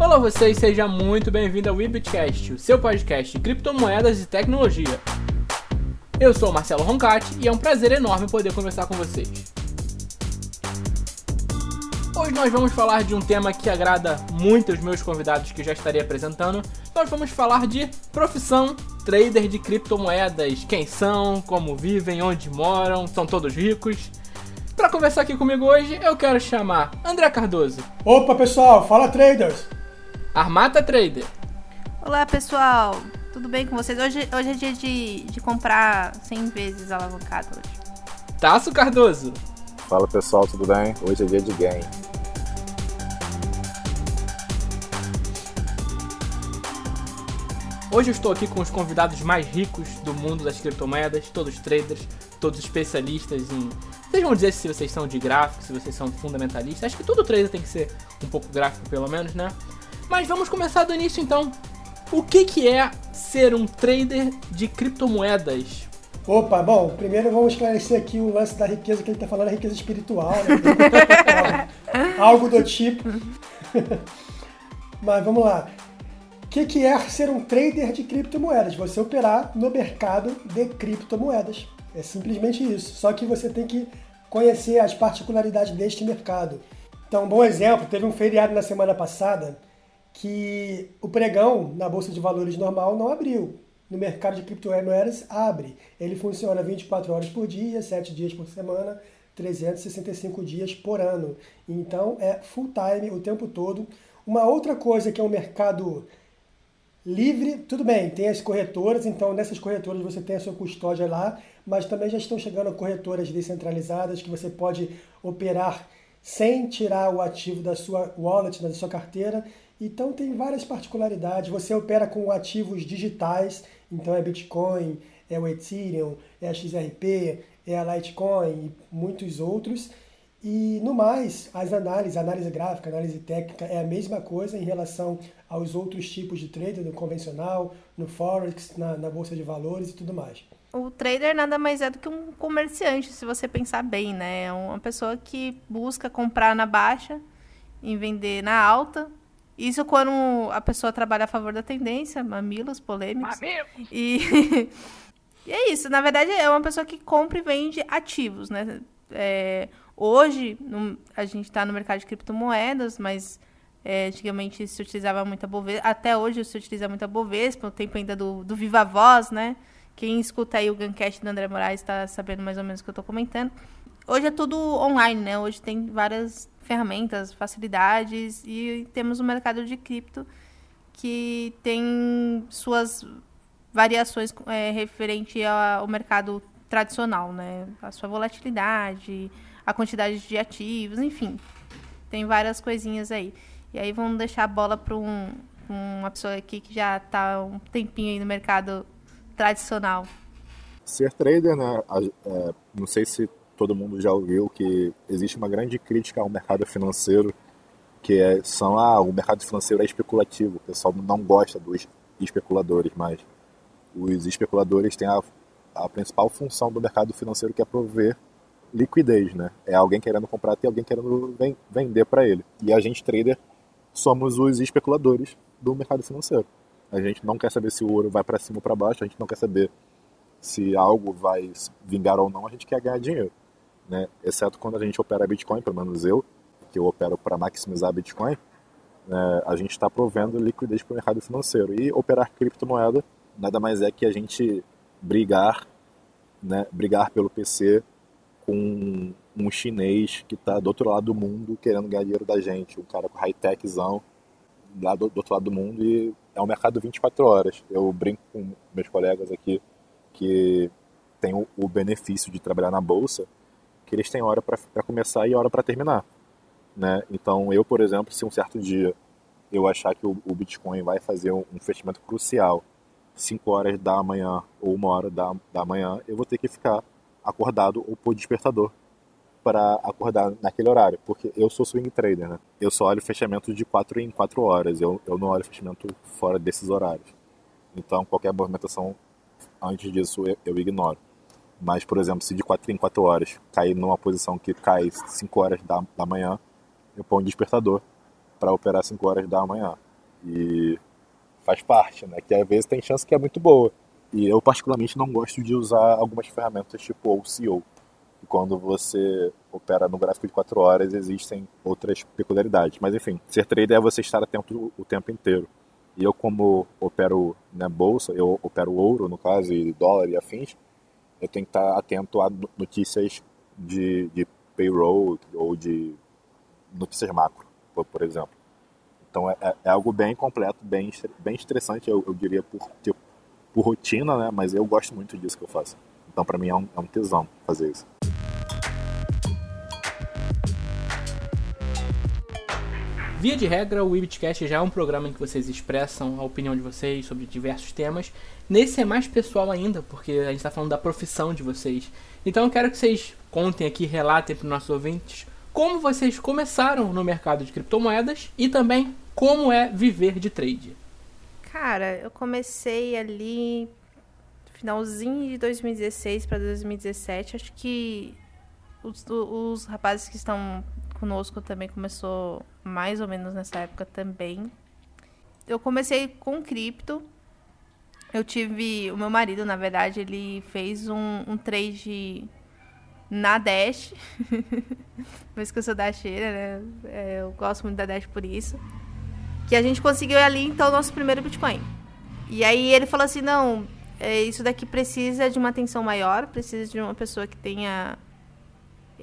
Olá vocês, seja muito bem-vindo ao Webcast, o seu podcast de criptomoedas e tecnologia. Eu sou Marcelo Roncati e é um prazer enorme poder conversar com vocês. Hoje nós vamos falar de um tema que agrada muito os meus convidados que já estarei apresentando. Nós vamos falar de profissão trader de criptomoedas. Quem são, como vivem, onde moram, são todos ricos. Para conversar aqui comigo hoje, eu quero chamar André Cardoso. Opa, pessoal, fala traders. Armata Trader. Olá, pessoal. Tudo bem com vocês? Hoje, hoje é dia de, de comprar 100 vezes alavancado hoje. Tasso Cardoso. Fala, pessoal, tudo bem? Hoje é dia de gain. Hoje eu estou aqui com os convidados mais ricos do mundo das criptomoedas, todos traders, todos especialistas em vocês vão dizer se vocês são de gráfico, se vocês são fundamentalistas. Acho que todo trader tem que ser um pouco gráfico, pelo menos, né? Mas vamos começar do início então. O que, que é ser um trader de criptomoedas? Opa, bom, primeiro vamos esclarecer aqui o lance da riqueza que ele está falando, a riqueza espiritual, né? Algo do tipo. Mas vamos lá. O que, que é ser um trader de criptomoedas? Você operar no mercado de criptomoedas. É simplesmente isso. Só que você tem que conhecer as particularidades deste mercado. Então, um bom exemplo, teve um feriado na semana passada que o pregão na bolsa de valores normal não abriu. No mercado de criptomoedas abre. Ele funciona 24 horas por dia, 7 dias por semana, 365 dias por ano. Então é full time o tempo todo. Uma outra coisa que é um mercado livre, tudo bem, tem as corretoras, então nessas corretoras você tem a sua custódia lá, mas também já estão chegando corretoras descentralizadas que você pode operar sem tirar o ativo da sua wallet, da sua carteira. Então tem várias particularidades. Você opera com ativos digitais, então é Bitcoin, é o Ethereum, é a XRP, é a Litecoin e muitos outros. E no mais, as análises, análise gráfica, análise técnica é a mesma coisa em relação aos outros tipos de trader, no convencional, no Forex, na, na Bolsa de Valores e tudo mais. O trader nada mais é do que um comerciante, se você pensar bem, né? É uma pessoa que busca comprar na baixa e vender na alta. Isso quando a pessoa trabalha a favor da tendência, mamilos polêmicos. Mamilos! E, e é isso. Na verdade, é uma pessoa que compra e vende ativos, né? É, Hoje, no, a gente está no mercado de criptomoedas, mas é, antigamente se utilizava muito a Bovespa. Até hoje se utiliza muito a Bovespa, o tempo ainda do, do Viva Voz, né? Quem escuta aí o Guncast do André Moraes está sabendo mais ou menos o que eu estou comentando. Hoje é tudo online, né? Hoje tem várias ferramentas, facilidades e temos um mercado de cripto que tem suas variações é, referente ao mercado tradicional, né? A sua volatilidade, a quantidade de ativos, enfim. Tem várias coisinhas aí. E aí vamos deixar a bola para um, uma pessoa aqui que já está um tempinho aí no mercado tradicional. Ser trader, né? É, não sei se todo mundo já ouviu que existe uma grande crítica ao mercado financeiro, que é, são ah, o mercado financeiro é especulativo. O pessoal não gosta dos especuladores, mas os especuladores têm a, a principal função do mercado financeiro que é prover liquidez, né? É alguém querendo comprar e alguém querendo vender para ele. E a gente, trader, somos os especuladores do mercado financeiro. A gente não quer saber se o ouro vai para cima ou para baixo, a gente não quer saber se algo vai vingar ou não, a gente quer ganhar dinheiro, né? Exceto quando a gente opera Bitcoin, pelo menos eu, que eu opero para maximizar Bitcoin, né? a gente está provendo liquidez para o mercado financeiro. E operar criptomoeda nada mais é que a gente brigar, né? Brigar pelo PC com um chinês que está do outro lado do mundo querendo ganhar dinheiro da gente, um cara com high-techzão lá do, do, outro lado do mundo e é um mercado 24 horas. Eu brinco com meus colegas aqui que tem o, o benefício de trabalhar na bolsa, que eles têm hora para começar e hora para terminar. Né? Então, eu, por exemplo, se um certo dia eu achar que o, o Bitcoin vai fazer um, um fechamento crucial, 5 horas da manhã ou 1 hora da, da manhã, eu vou ter que ficar acordado ou por despertador para acordar naquele horário, porque eu sou swing trader, né? Eu só olho fechamento de 4 em 4 horas, eu, eu não olho fechamento fora desses horários. Então, qualquer movimentação antes disso eu, eu ignoro. Mas, por exemplo, se de 4 em 4 horas cair numa posição que cai 5 horas da, da manhã, eu ponho despertador para operar 5 horas da manhã. E faz parte, né? Que às vezes tem chance que é muito boa. E eu particularmente não gosto de usar algumas ferramentas tipo OCO. E quando você opera no gráfico de 4 horas, existem outras peculiaridades. Mas enfim, ser trader é você estar atento o tempo inteiro. E eu, como opero na bolsa, eu opero ouro, no caso, e dólar e afins, eu tenho que estar atento a notícias de, de payroll ou de notícias macro, por, por exemplo. Então é, é, é, algo bem completo, bem, bem estressante, eu, eu diria, por, tipo, por rotina, né? Mas eu gosto muito disso que eu faço. Então para mim é um, é um tesão fazer isso. Via de regra, o Ibitcast já é um programa em que vocês expressam a opinião de vocês sobre diversos temas. Nesse é mais pessoal ainda, porque a gente está falando da profissão de vocês. Então eu quero que vocês contem aqui, relatem para os nossos ouvintes como vocês começaram no mercado de criptomoedas e também como é viver de trade. Cara, eu comecei ali finalzinho de 2016 para 2017. Acho que os, os rapazes que estão conosco também começou mais ou menos nessa época também. Eu comecei com cripto. Eu tive. O meu marido, na verdade, ele fez um, um trade na Dash. Por que eu sou dasheira, né? É, eu gosto muito da Dash por isso. Que a gente conseguiu ali, então, o nosso primeiro Bitcoin. E aí ele falou assim: não, é, isso daqui precisa de uma atenção maior, precisa de uma pessoa que tenha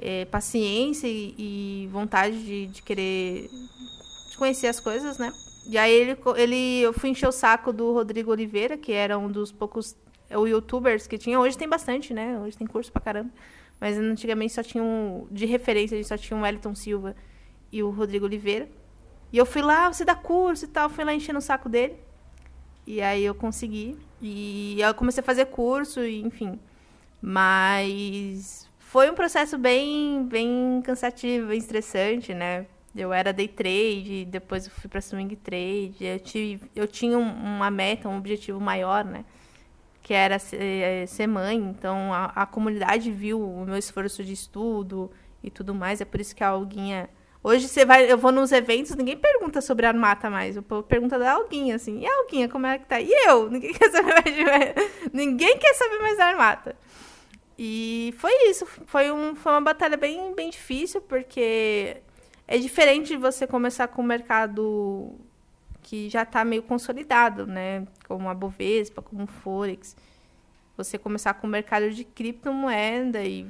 é, paciência e, e vontade de, de, querer de conhecer as coisas, né? E aí ele, ele, eu fui encher o saco do Rodrigo Oliveira, que era um dos poucos o youtubers que tinha. Hoje tem bastante, né? Hoje tem curso pra caramba. Mas antigamente só tinha um, de referência, a gente só tinha o Wellington Silva e o Rodrigo Oliveira. E eu fui lá, você dá curso e tal, fui lá enchendo o saco dele. E aí eu consegui. E eu comecei a fazer curso, e, enfim. Mas foi um processo bem, bem cansativo, bem estressante, né? Eu era day trade, depois eu fui para swing trade. Eu, tive, eu tinha uma meta, um objetivo maior, né? Que era ser, é, ser mãe. Então a, a, comunidade viu o meu esforço de estudo e tudo mais. É por isso que a Alguinha. Hoje você vai, eu vou nos eventos, ninguém pergunta sobre a Armata mais. O povo pergunta da Alguinha, assim. E a Alguinha, como é que tá? E eu? Ninguém quer saber mais de... Ninguém quer saber mais da Armata. E foi isso. Foi, um, foi uma batalha bem, bem difícil, porque é diferente de você começar com o mercado que já está meio consolidado, né? Como a Bovespa, como o Forex. Você começar com o mercado de criptomoeda e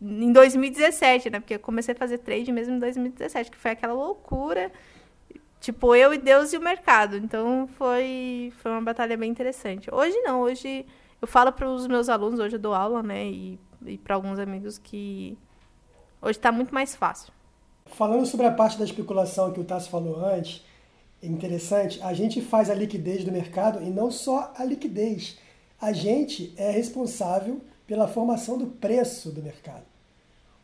em 2017, né? Porque eu comecei a fazer trade mesmo em 2017, que foi aquela loucura. Tipo, eu e Deus e o mercado. Então foi, foi uma batalha bem interessante. Hoje não, hoje eu falo para os meus alunos, hoje eu dou aula, né? E, e para alguns amigos que hoje está muito mais fácil. Falando sobre a parte da especulação que o Tassi falou antes, é interessante, a gente faz a liquidez do mercado e não só a liquidez. A gente é responsável pela formação do preço do mercado.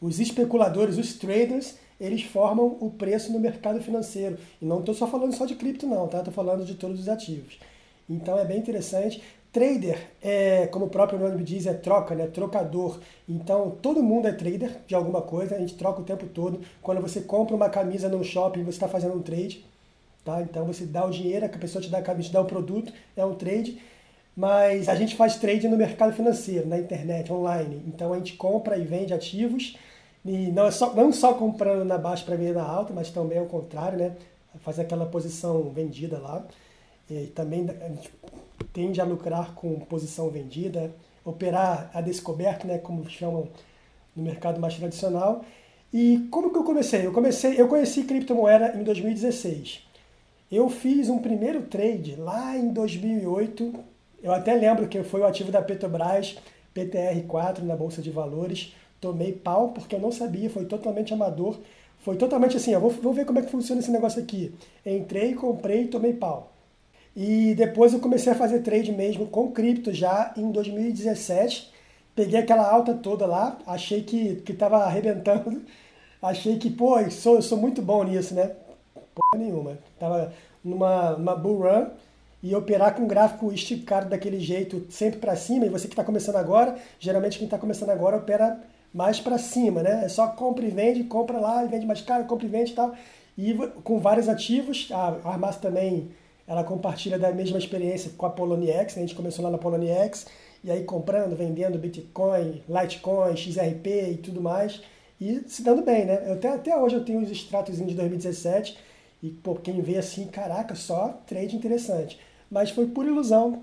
Os especuladores, os traders, eles formam o preço no mercado financeiro. E não estou só falando só de cripto, não, tá? Estou falando de todos os ativos. Então é bem interessante. Trader, é, como o próprio nome diz, é troca, né? trocador. Então, todo mundo é trader de alguma coisa, a gente troca o tempo todo. Quando você compra uma camisa no shopping, você está fazendo um trade. Tá? Então, você dá o dinheiro, a pessoa te dá a camisa, te dá o produto, é um trade. Mas a gente faz trade no mercado financeiro, na internet, online. Então, a gente compra e vende ativos. E não, é só, não só comprando na baixa para vender na alta, mas também ao contrário, né? Faz aquela posição vendida lá. E também tende a lucrar com posição vendida, operar a descoberto, né, como chamam no mercado mais tradicional. E como que eu comecei? Eu comecei, eu conheci criptomoeda em 2016. Eu fiz um primeiro trade lá em 2008. Eu até lembro que foi o ativo da Petrobras, PTR4 na bolsa de valores. Tomei pau porque eu não sabia, foi totalmente amador. Foi totalmente assim, ó, vou, vou ver como é que funciona esse negócio aqui. Entrei, comprei, tomei pau. E depois eu comecei a fazer trade mesmo com cripto já em 2017. Peguei aquela alta toda lá, achei que, que tava arrebentando. Achei que, pô, eu sou, eu sou muito bom nisso, né? Porra nenhuma. Tava numa, numa bull run e operar com gráfico esticado daquele jeito, sempre para cima. E você que está começando agora, geralmente quem está começando agora opera mais para cima, né? É só compra e vende, compra lá e vende mais caro, compra e vende e tal. e com vários ativos. A Armas também ela compartilha da mesma experiência com a Poloniex, né? a gente começou lá na Poloniex, e aí comprando, vendendo Bitcoin, Litecoin, XRP e tudo mais, e se dando bem, né? Eu até, até hoje eu tenho os extratos de 2017, e pô, quem vê assim, caraca, só trade interessante. Mas foi por ilusão,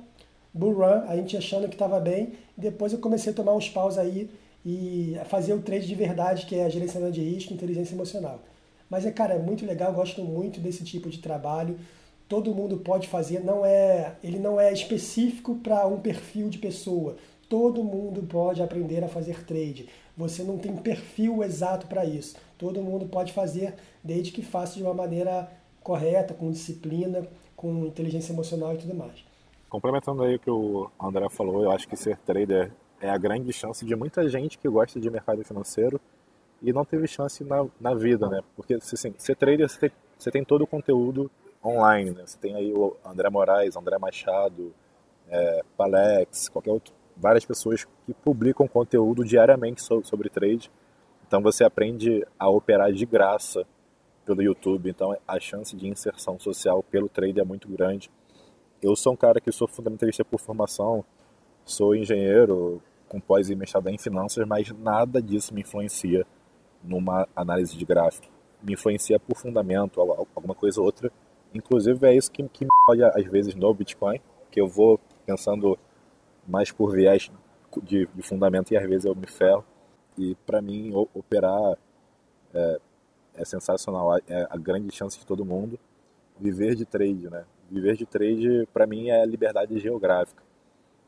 bull run, a gente achando que estava bem, depois eu comecei a tomar uns paus aí e fazer o trade de verdade, que é a gerenciamento de risco inteligência emocional. Mas é, cara, é muito legal, gosto muito desse tipo de trabalho todo mundo pode fazer, não é, ele não é específico para um perfil de pessoa. Todo mundo pode aprender a fazer trade. Você não tem perfil exato para isso. Todo mundo pode fazer, desde que faça de uma maneira correta, com disciplina, com inteligência emocional e tudo mais. Complementando aí o que o André falou, eu acho que ser trader é a grande chance de muita gente que gosta de mercado financeiro e não teve chance na, na vida, né? Porque assim, ser trader, você tem, você tem todo o conteúdo online. Né? Você tem aí o André Moraes, André Machado, é, Palex, qualquer outro, várias pessoas que publicam conteúdo diariamente sobre, sobre trade. Então você aprende a operar de graça pelo YouTube. Então a chance de inserção social pelo trade é muito grande. Eu sou um cara que sou fundamentalista por formação, sou engenheiro com pós e mestrado em finanças, mas nada disso me influencia numa análise de gráfico. Me influencia por fundamento, alguma coisa ou outra, Inclusive é isso que, que me olha às vezes no Bitcoin, que eu vou pensando mais por viés de, de fundamento e às vezes eu me ferro. E para mim operar é, é, sensacional, é a grande chance de todo mundo. Viver de trade, né? Viver de trade para mim é liberdade geográfica.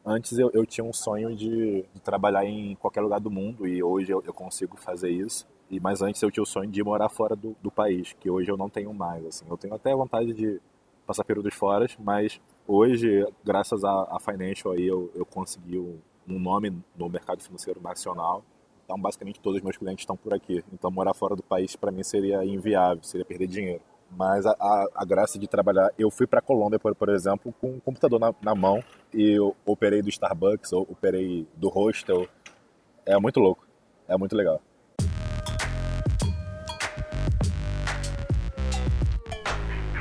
Antes eu, eu tinha um sonho de, de, trabalhar em qualquer lugar do mundo e hoje eu, eu consigo fazer isso. E mas antes eu tinha o sonho de morar fora do, do país, que hoje eu não tenho mais. Assim, eu tenho até vontade de passar períodos fora, mas hoje, graças a, a Financial aí, eu, eu consegui um, um nome no mercado financeiro nacional. Então, basicamente, todos os meus clientes estão por aqui. Então, morar fora do país para mim seria inviável, seria perder dinheiro. Mas a, a, a graça de trabalhar, eu fui para Colômbia, por, por exemplo, com um computador na, na mão e eu operei do Starbucks, operei do hostel. É muito louco, é muito legal.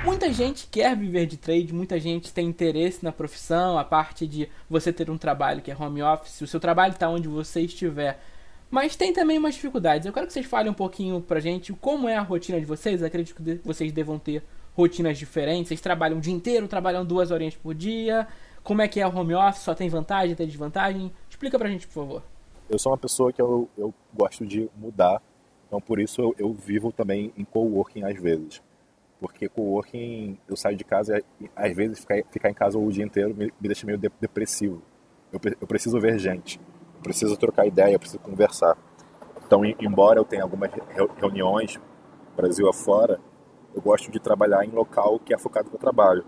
Muita gente quer viver de trade, muita gente tem interesse na profissão, a parte de você ter um trabalho que é home office, o seu trabalho está onde você estiver. Mas tem também umas dificuldades. Eu quero que vocês falem um pouquinho pra gente como é a rotina de vocês. Eu acredito que vocês devam ter rotinas diferentes. Vocês trabalham o dia inteiro, trabalham duas horinhas por dia. Como é que é o home office? Só tem vantagem, tem desvantagem? Explica pra gente, por favor. Eu sou uma pessoa que eu, eu gosto de mudar. Então, por isso, eu, eu vivo também em coworking às vezes porque coworking eu saio de casa e às vezes ficar, ficar em casa o dia inteiro me, me deixa meio de, depressivo. Eu, eu, preciso ver gente, eu preciso trocar ideia, eu preciso conversar. Então, embora eu tenha algumas reuniões Brasil afora, eu gosto de trabalhar em local que é focado no trabalho.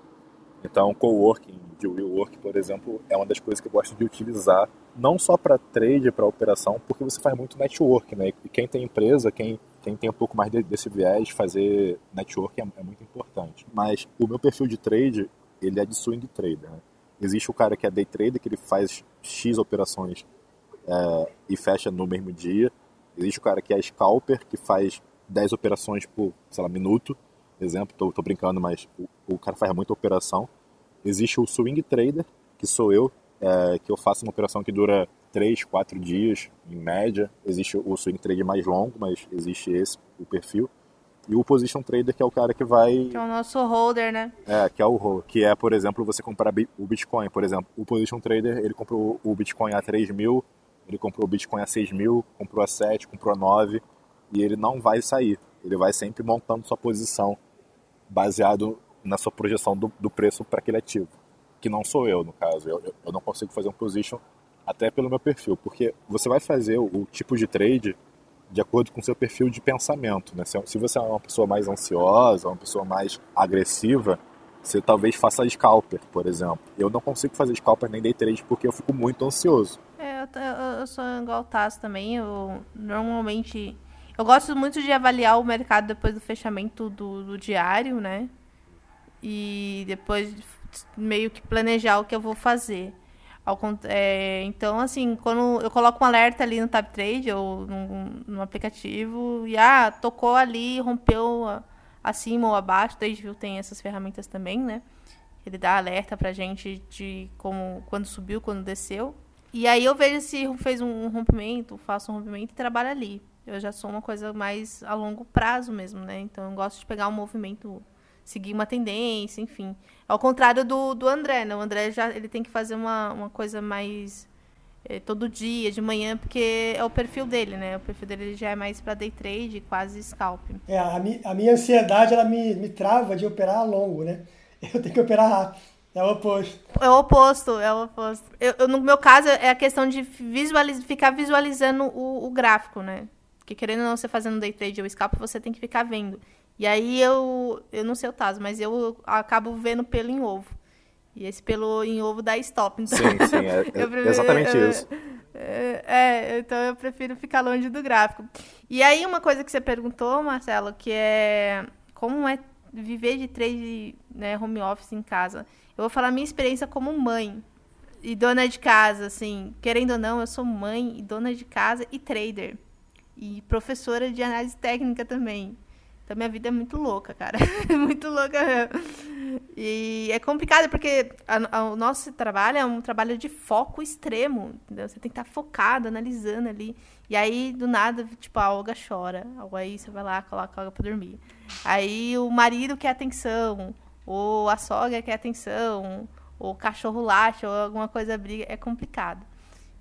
Então, coworking de WeWork, por exemplo, é uma das coisas que eu gosto de utilizar, não só para trade, para operação, porque você faz muito network, né? E quem tem empresa, quem quem tem um pouco mais de, desse viés, fazer network é, é, muito importante. Mas o meu perfil de trade, ele é de swing trader. Né? Existe o cara que é day trader, que ele faz X operações é, e fecha no mesmo dia. Existe o cara que é scalper, que faz 10 operações por, sei lá, minuto. Exemplo, tô, tô brincando, mas o, o cara faz muita operação. Existe o swing trader, que sou eu, é, que eu faço uma operação que dura 3, 4 dias, em média. Existe o swing trade mais longo, mas existe esse, o perfil. E o position trader, que é o cara que vai. Que é o nosso holder, né? É, que é o holder. Que é, por exemplo, você comprar o Bitcoin. Por exemplo, o position trader, ele comprou o Bitcoin a 3 mil, ele comprou o Bitcoin a 6 mil, comprou a 7, comprou a 9, e ele não vai sair. Ele vai sempre montando sua posição baseado na sua projeção do, do preço para aquele ativo. Que não sou eu, no caso. Eu, eu não consigo fazer um position até pelo meu perfil, porque você vai fazer o, tipo de trade de acordo com o seu perfil de pensamento. Né? Se, se você é uma pessoa mais ansiosa, uma pessoa mais agressiva, você talvez faça scalper, por exemplo. Eu não consigo fazer scalper nem day trade porque eu fico muito ansioso. É, eu, eu, eu sou igual o Tasso também. Eu normalmente. Eu gosto muito de avaliar o mercado depois do fechamento do, do diário, né? E depois meio que planejar o que eu vou fazer. Ao, é, então, assim, quando eu coloco um alerta ali no Tab Trade ou no, aplicativo, e ah, tocou ali, rompeu acima ou abaixo. O TradeView tem essas ferramentas também, né? Ele dá alerta pra gente de como quando subiu, quando desceu. E aí eu vejo se fez um rompimento, faço um rompimento e trabalho ali. Eu já sou uma coisa mais a longo prazo mesmo, né? Então eu gosto de pegar um movimento, seguir uma tendência, enfim. Ao contrário do, do André, né? O André já ele tem que fazer uma, uma coisa mais é, todo dia, de manhã, porque é o perfil dele, né? O perfil dele já é mais para day trade, quase scalp. É, a, mi, a minha ansiedade, ela me, me trava de operar a longo, né? Eu tenho que operar rápido. É o oposto. É o oposto, é o oposto. Eu, eu no meu caso, é a questão de visualiz, ficar visualizando o, o, gráfico, né? Porque querendo ou não, você fazendo day trade ou scalp, você tem que ficar vendo. E aí eu, eu não sei o Taso, mas eu acabo vendo pelo em ovo. E esse pelo em ovo dá stop. Então sim, sim, é, é exatamente isso. É, é, então eu prefiro ficar longe do gráfico. E aí uma coisa que você perguntou, Marcelo, que é como é viver de trade, né, home office em casa. Eu vou falar minha experiência como mãe e dona de casa, assim, querendo ou não, eu sou mãe e dona de casa e trader. E professora de análise técnica também. Então minha vida é muito louca, cara. muito louca mesmo. E é complicado porque a, a, o nosso trabalho é um trabalho de foco extremo. Entendeu? Você tem que estar focado, analisando ali. E aí, do nada, tipo, a Olga chora. Aí você vai lá, coloca a Olga pra dormir. Aí o marido quer atenção. Ou a sogra quer atenção. Ou o cachorro late, ou alguma coisa briga. É complicado.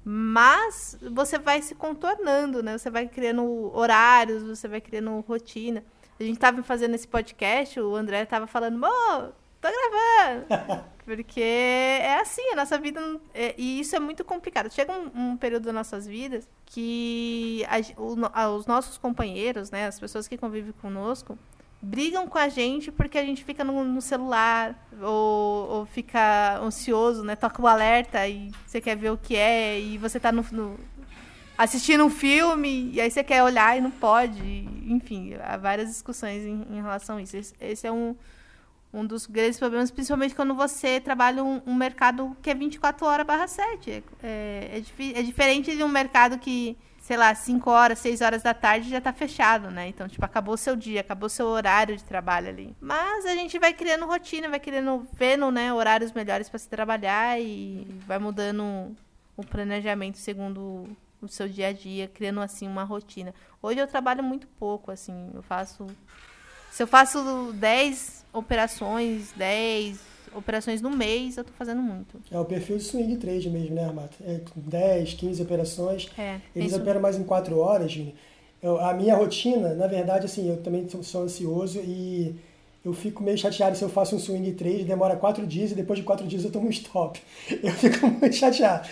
Mas você vai se contornando, né? Você vai criando horários, você vai criando rotina. A gente tava fazendo esse podcast, o André tava falando, Mô, tô gravando. Porque é assim, a nossa vida. É, e isso é muito complicado. Chega um, um período das nossas vidas que a, o, a, os nossos companheiros, né, as pessoas que convivem conosco, brigam com a gente porque a gente fica no, no celular ou, ou, fica ansioso, né? Toca o alerta e você quer ver o que é e você tá no, no assistindo um filme e aí você quer olhar e não pode. Enfim, há várias discussões em, em relação a isso. Esse, esse, é um, um dos grandes problemas, principalmente quando você trabalha um, um mercado que é 24 horas barra 7. É, é, é, é, diferente de um mercado que, sei lá, 5 horas, 6 horas da tarde já está fechado, né? Então, tipo, acabou seu dia, acabou seu horário de trabalho ali. Mas a gente vai criando rotina, vai querendo, vendo, né, horários melhores para se trabalhar e vai mudando o planejamento segundo no seu dia a dia, criando assim uma rotina. Hoje eu trabalho muito pouco, assim, eu faço se eu faço 10 operações, 10 operações no mês, eu tô fazendo muito. É o perfil de swing trade mesmo, né, Armata? É 10, 15 operações. É, Eles isso... operam mais em 4 horas, Gini. a minha rotina, na verdade, assim, eu também sou ansioso e eu fico meio chateado se eu faço um swing trade, demora quatro dias e depois de quatro dias eu tomo um stop. Eu fico muito chateado.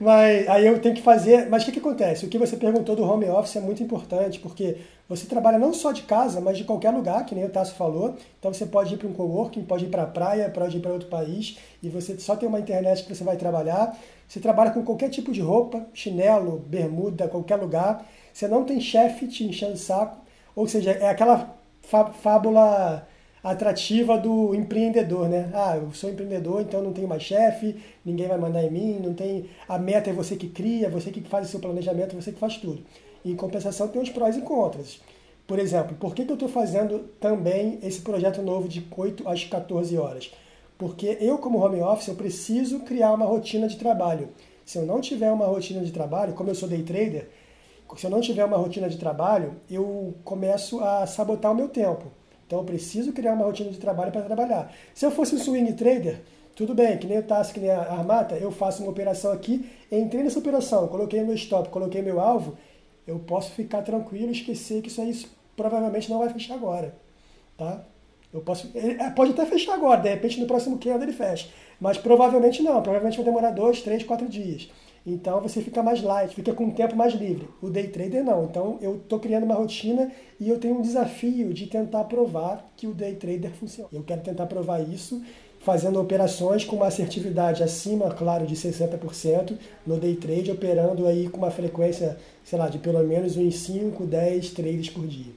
Mas aí eu tenho que fazer. Mas o que, que acontece? O que você perguntou do home office é muito importante, porque você trabalha não só de casa, mas de qualquer lugar, que nem o Tasso falou. Então você pode ir para um coworking, pode ir para a praia, pode ir para outro país, e você só tem uma internet que você vai trabalhar. Você trabalha com qualquer tipo de roupa, chinelo, bermuda, qualquer lugar. Você não tem chefe te enchendo o saco. Ou seja, é aquela fábula atrativa do empreendedor, né? Ah, eu sou empreendedor, então não tenho mais chefe, ninguém vai mandar em mim, não tem a meta é você que cria, você que faz o seu planejamento, você que faz tudo. E em compensação tem os prós e contras. Por exemplo, por que, que eu estou fazendo também esse projeto novo de 8 às 14 horas? Porque eu, como home office, eu preciso criar uma rotina de trabalho. Se eu não tiver uma rotina de trabalho, como eu sou day trader, se eu não tiver uma rotina de trabalho, eu começo a sabotar o meu tempo. Então eu preciso criar uma rotina de trabalho para trabalhar. Se eu fosse um swing trader, tudo bem, que nem o Tassi, que nem a Armata, eu faço uma operação aqui, entrei nessa operação, coloquei meu stop, coloquei meu alvo, eu posso ficar tranquilo e esquecer que isso aí provavelmente não vai fechar agora. Tá? Eu posso, é, pode até fechar agora, de repente no próximo candle ele fecha. Mas provavelmente não, provavelmente vai demorar dois, três, quatro dias. Então você fica mais light, fica com um tempo mais livre. O day trader não. Então eu estou criando uma rotina e eu tenho um desafio de tentar provar que o day trader funciona. Eu quero tentar provar isso fazendo operações com uma assertividade acima, claro, de 60% no day trade, operando aí com uma frequência, sei lá, de pelo menos uns 5, 10 trades por dia.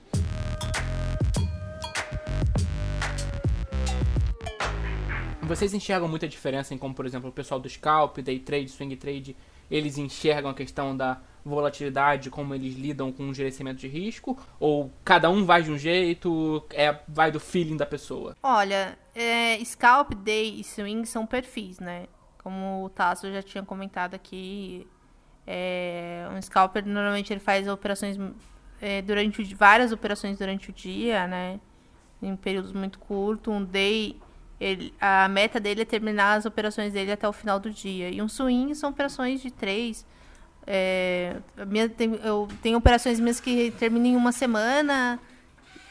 Vocês enxergam muita diferença em como, por exemplo, o pessoal do scalp, day trade, swing trade eles enxergam a questão da volatilidade, como eles lidam com o gerenciamento de risco? Ou cada um vai de um jeito, é, vai do feeling da pessoa? Olha, é, Scalp, Day e Swing são perfis, né? Como o Tasso já tinha comentado aqui, é, um scalper normalmente ele faz operações é, durante várias operações durante o dia, né? Em períodos muito curtos. Um day, ele, a meta dele é terminar as operações dele até o final do dia. E um swing são operações de três. É, minha, tem, eu tenho operações minhas que terminam em uma semana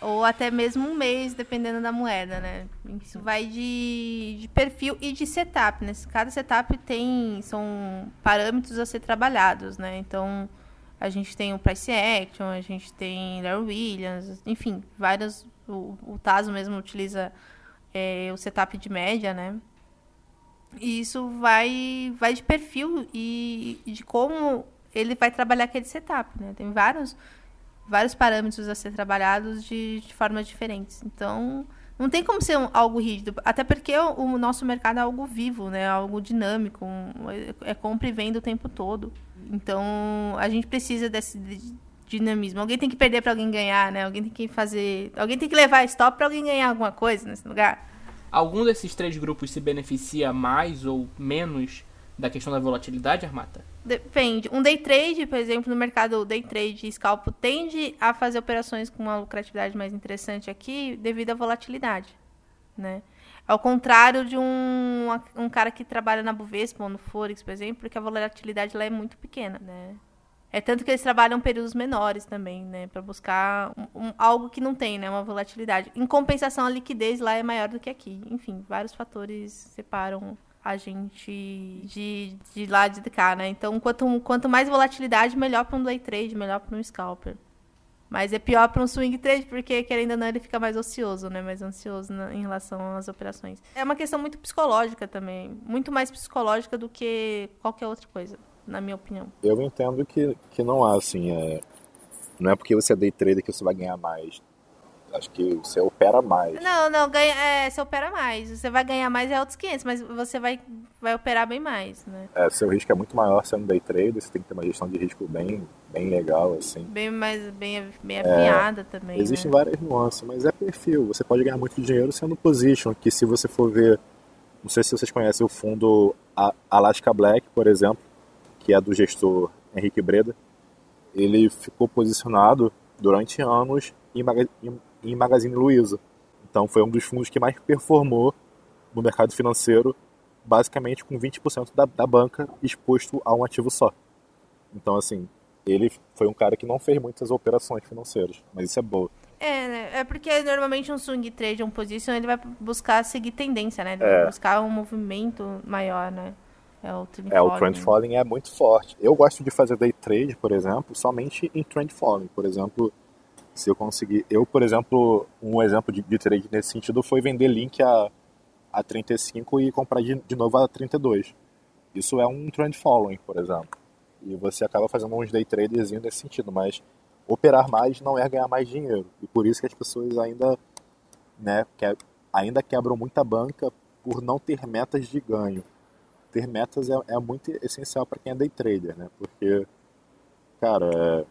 ou até mesmo um mês, dependendo da moeda, né? Isso vai de, de perfil e de setup, né? Cada setup tem são parâmetros a ser trabalhados, né? Então a gente tem o price action, a gente tem Larry Williams, enfim, vários. O, o Taso mesmo utiliza é, o setup de média, né? E isso vai, vai de perfil e, de como ele vai trabalhar aquele setup, né? Tem vários vários parâmetros a ser trabalhados de, de formas diferentes. Então, não tem como ser um, algo rígido, até porque o, o, nosso mercado é algo vivo, né? Algo dinâmico, um, é, é compra e venda o tempo todo. Então, a gente precisa desse de, dinamismo. Alguém tem que perder para alguém ganhar, né? Alguém tem que fazer, alguém tem que levar stop para alguém ganhar alguma coisa nesse lugar. Algum desses três grupos se beneficia mais ou menos da questão da volatilidade, Armata? Depende. Um day trade, por exemplo, no mercado day trade scalpo tende a fazer operações com uma lucratividade mais interessante aqui devido à volatilidade, né? Ao contrário de um, um cara que trabalha na Bovespa ou no Forex, por exemplo, porque a volatilidade lá é muito pequena, né? É tanto que eles trabalham períodos menores também, né? Para buscar um, um, algo que não tem, né? Uma volatilidade. Em compensação, a liquidez lá é maior do que aqui. Enfim, vários fatores separam a gente de, de lá de cá, né? Então, quanto, quanto mais volatilidade, melhor para um day trade, melhor para um scalper. Mas é pior para um swing trade, porque querendo ou não, ele fica mais ocioso, né? Mais ansioso na, em relação às operações. É uma questão muito psicológica também. Muito mais psicológica do que qualquer outra coisa, na minha opinião. Eu entendo que, que não há, assim, é... não é porque você é day trader que você vai ganhar mais. Acho que você opera mais. Não, não, ganha, é, você opera mais. Você vai ganhar mais é outros 500, mas você vai, vai operar bem mais, né? É, seu risco é muito maior sendo day trader, você tem que ter uma gestão de risco bem, bem legal, assim. Bem mais, bem, bem afiada é, também, Existem né? várias nuances, mas é perfil. Você pode ganhar muito dinheiro sendo position, que se você for ver, não sei se vocês conhecem o fundo Alaska Black, por exemplo, que é do gestor Henrique Breda, ele ficou posicionado durante anos em, em Magazine Luiza. Então foi um dos fundos que mais performou no mercado financeiro, basicamente com 20% da, da banca exposto a um ativo só. Então, assim, ele foi um cara que não fez muitas operações financeiras, mas isso é boa. É, né? é porque normalmente um swing trade, um position, ele vai buscar seguir tendência, né? Ele é. vai buscar um movimento maior, né? É o trend é, o trend following é muito forte. Eu gosto de fazer day trade, por exemplo, somente em trend following. Por exemplo, se eu conseguir. Eu, por exemplo, um exemplo de, de trade nesse sentido foi vender link a, a 35 e comprar de, de novo a 32. Isso é um trend following, por exemplo. E você acaba fazendo uns day traders nesse sentido, mas operar mais não é ganhar mais dinheiro. E por isso que as pessoas ainda, né, que, ainda quebram muita banca por não ter metas de ganho. Ter metas é, é muito essencial para quem é day trader, né? Porque, cara, é,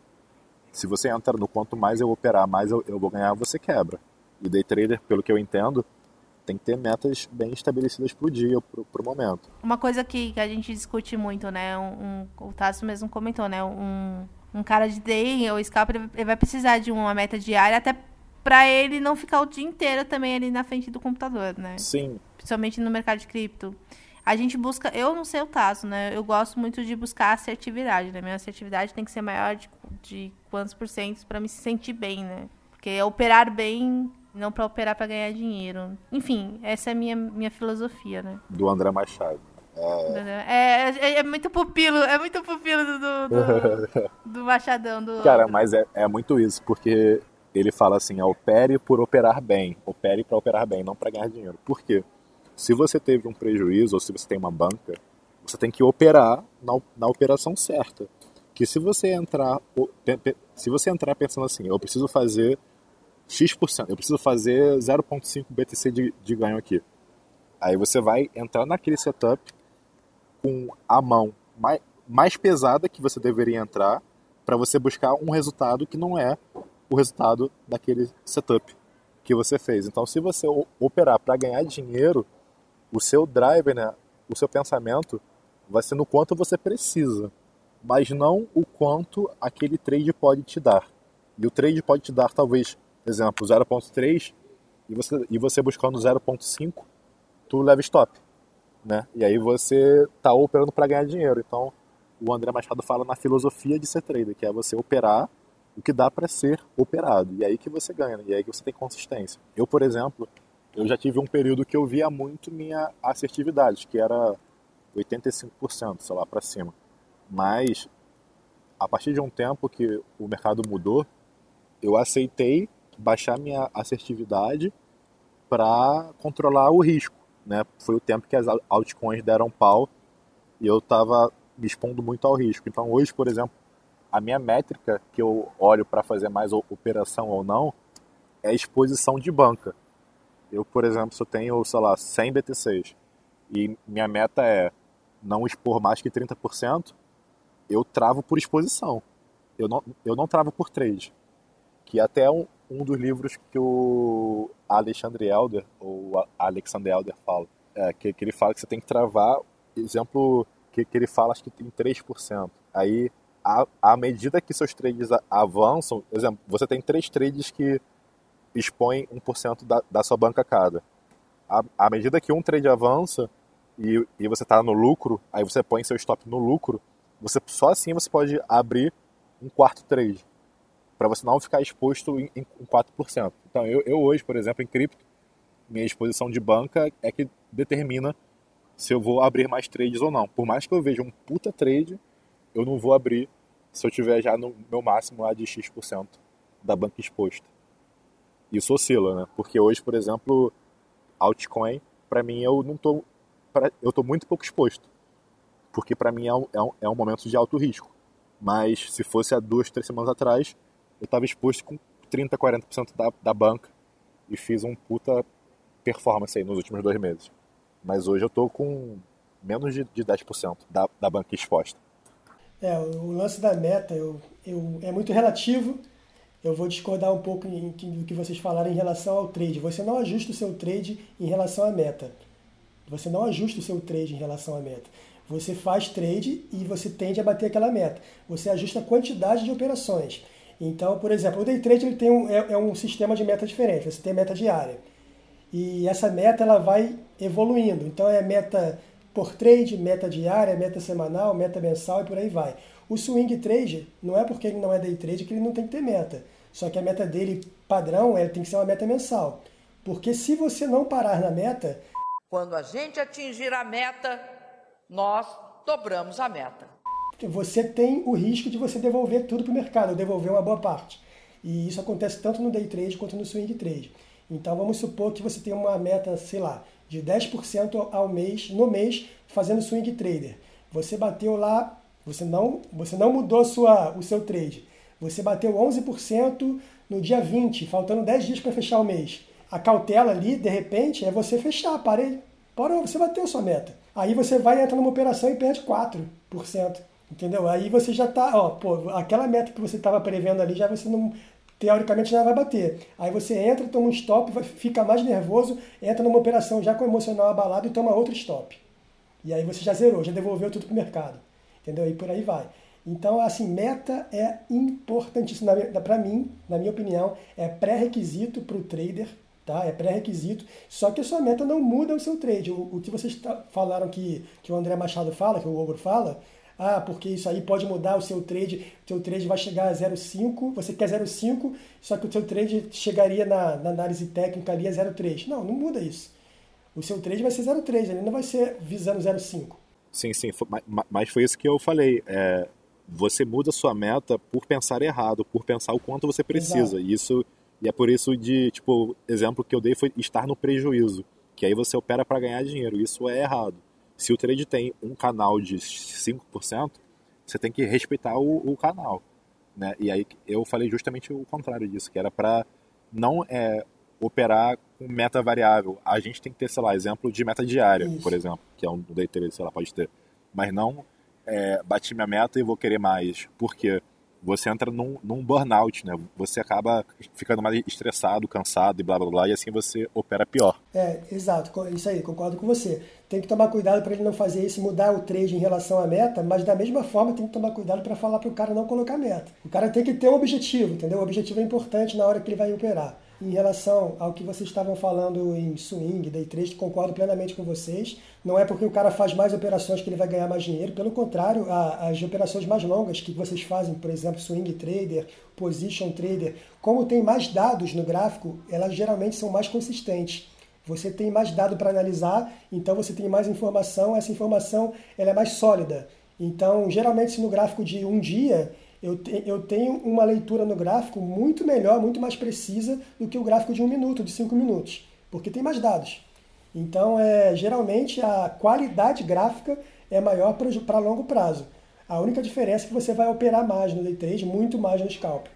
se você entra no quanto mais eu operar, mais eu, eu vou ganhar, você quebra. E day trader, pelo que eu entendo, tem que ter metas bem estabelecidas para o dia, para o momento. Uma coisa que, que, a gente discute muito, né? Um, um, o Tasso mesmo comentou, né? Um, um cara de day ou scalper, ele vai precisar de uma meta diária até para ele não ficar o dia inteiro também ali na frente do computador, né? Sim. Principalmente no mercado de cripto a gente busca, eu não sei o caso, né? Eu gosto muito de buscar assertividade, né? Minha assertividade tem que ser maior de, de quantos por cento para me sentir bem, né? Porque é operar bem, não para operar para ganhar dinheiro. Enfim, essa é a minha, minha filosofia, né? Do André Machado. É... É, é, é, muito pupilo, é muito pupilo do, do, do Machadão. Do... Cara, mas é, é muito isso, porque ele fala assim, opere por operar bem, opere para operar bem, não para ganhar dinheiro. Por quê? Se você teve um prejuízo ou se você tem uma banca, você tem que operar na, na operação certa. Que se você entrar se você entrar pensando assim, eu preciso fazer X%, eu preciso fazer 0.5 BTC de, de ganho aqui. Aí você vai entrar naquele setup com a mão mais, mais pesada que você deveria entrar para você buscar um resultado que não é o resultado daquele setup que você fez. Então, se você operar para ganhar dinheiro, o seu driver, né, o seu pensamento vai ser no quanto você precisa, mas não o quanto aquele trade pode te dar. E o trade pode te dar, talvez, exemplo, 0.3 e você, e você buscando 0.5, tu leva stop. Né? E aí você está operando para ganhar dinheiro. Então, o André Machado fala na filosofia de ser trader, que é você operar o que dá para ser operado. E aí que você ganha, e aí que você tem consistência. Eu, por exemplo, eu já tive um período que eu via muito minha assertividade, que era 85%, sei lá, para cima. Mas a partir de um tempo que o mercado mudou, eu aceitei baixar minha assertividade para controlar o risco, né? Foi o tempo que as altcoins deram pau e eu estava me expondo muito ao risco. Então hoje, por exemplo, a minha métrica que eu olho para fazer mais operação ou não é exposição de banca. Eu, por exemplo, eu tenho, sei lá, 100 BTCs e minha meta é não expor mais que 30%, eu travo por exposição. Eu não, eu não travo por trade. Que até é um, um dos livros que o Alexandre Elder, ou Alexander Elder fala, é, que, que ele fala que você tem que travar, exemplo, que, que ele fala, acho que tem 3%. Aí, à, medida que seus trades avançam, exemplo, você tem três trades que expõem 1% da, da sua banca cada. À, medida que um trade avança e, e você está no lucro, aí você põe seu stop no lucro, você só assim você pode abrir um quarto trade para você não ficar exposto em, em 4%. Então, eu, eu hoje, por exemplo, em cripto, minha exposição de banca é que determina se eu vou abrir mais trades ou não. Por mais que eu veja um puta trade, eu não vou abrir se eu tiver já no meu máximo lá de X% da banca exposta. Isso oscila, né? Porque hoje, por exemplo, altcoin, para mim eu não tô pra, eu tô muito pouco exposto. Porque para mim é um, é, um, é um momento de alto risco. Mas se fosse há duas, três semanas atrás, eu estava exposto com 30, 40% da, da banca e fiz um puta performance aí nos últimos dois meses. Mas hoje eu tô com menos de, de 10% da, da banca exposta. É, o lance da meta eu, eu, é muito relativo. Eu vou discordar um pouco em, do que vocês falaram em relação ao trade. Você não ajusta o seu trade em relação à meta. Você não ajusta o seu trade em relação à meta. Você faz trade e você tende a bater aquela meta. Você ajusta a quantidade de operações. Então, por exemplo, o day trade ele tem um, é, é um sistema de meta diferente. Você tem meta diária. E essa meta ela vai evoluindo. Então é meta por trade, meta diária, meta semanal, meta mensal e por aí vai. O swing trade não é porque ele não é day trade que ele não tem que ter meta. Só que a meta dele padrão é, tem que ser uma meta mensal. Porque se você não parar na meta. Quando a gente atingir a meta, nós dobramos a meta. Você tem o risco de você devolver tudo para o mercado, ou devolver uma boa parte. E isso acontece tanto no day trade quanto no swing trade. Então vamos supor que você tem uma meta, sei lá, de 10% ao mês, no mês, fazendo swing trader. Você bateu lá, você não, você não mudou sua, o seu trade. Você bateu 11% no dia 20, faltando 10 dias para fechar o mês. A cautela ali, de repente, é você fechar, parei. Parou, você bateu sua meta. Aí você vai entrar numa operação e perde 4%. Entendeu? Aí você já está, ó, pô, aquela meta que você estava prevendo ali, já você não teoricamente já vai bater. Aí você entra, toma um stop, fica mais nervoso, entra numa operação já com o emocional abalado e toma outro stop. E aí você já zerou, já devolveu tudo para o mercado. Entendeu? E por aí vai. Então, assim, meta é importantíssimo para mim, na minha opinião, é pré-requisito para o trader, tá? É pré-requisito. Só que a sua meta não muda o seu trade. O, o que vocês falaram que, que o André Machado fala, que o Ogro fala, ah, porque isso aí pode mudar o seu trade, o seu trade vai chegar a 0,5, você quer 0,5, só que o seu trade chegaria na, na análise técnica ali a 0,3. Não, não muda isso. O seu trade vai ser 0,3, ele não vai ser visando 0,5. Sim, sim, mas foi isso que eu falei. É, você muda sua meta por pensar errado, por pensar o quanto você precisa. E isso e é por isso de, tipo, exemplo que eu dei foi estar no prejuízo, que aí você opera para ganhar dinheiro. Isso é errado. Se o trade tem um canal de 5%, você tem que respeitar o, o canal. Né? E aí eu falei justamente o contrário disso, que era para não é, operar com meta variável. A gente tem que ter, sei lá, exemplo de meta diária, Isso. por exemplo, que é um day trade, sei lá, pode ter. Mas não é, bati minha meta e vou querer mais. Por quê? você entra num, num, burnout, né? Você acaba ficando mais estressado, cansado e blá blá blá, e assim você opera pior. É, exato, isso aí, concordo com você. Tem que tomar cuidado para ele não fazer isso, mudar o trade em relação à meta, mas da mesma forma tem que tomar cuidado para falar para o cara não colocar meta. O cara tem que ter um objetivo, entendeu? O objetivo é importante na hora que ele vai operar. Em relação ao que vocês estavam falando em swing, day trade, concordo plenamente com vocês. Não é porque o cara faz mais operações que ele vai ganhar mais dinheiro. Pelo contrário, as operações mais longas que vocês fazem, por exemplo, swing trader, position trader, como tem mais dados no gráfico, elas geralmente são mais consistentes. Você tem mais dado para analisar, então você tem mais informação. Essa informação ela é mais sólida. Então, geralmente, se no gráfico de um dia eu, te, eu tenho uma leitura no gráfico muito melhor, muito mais precisa do que o gráfico de um minuto, de cinco minutos, porque tem mais dados. Então, é, geralmente, a qualidade gráfica é maior para longo prazo. A única diferença é que você vai operar mais no day trade, muito mais no scalp.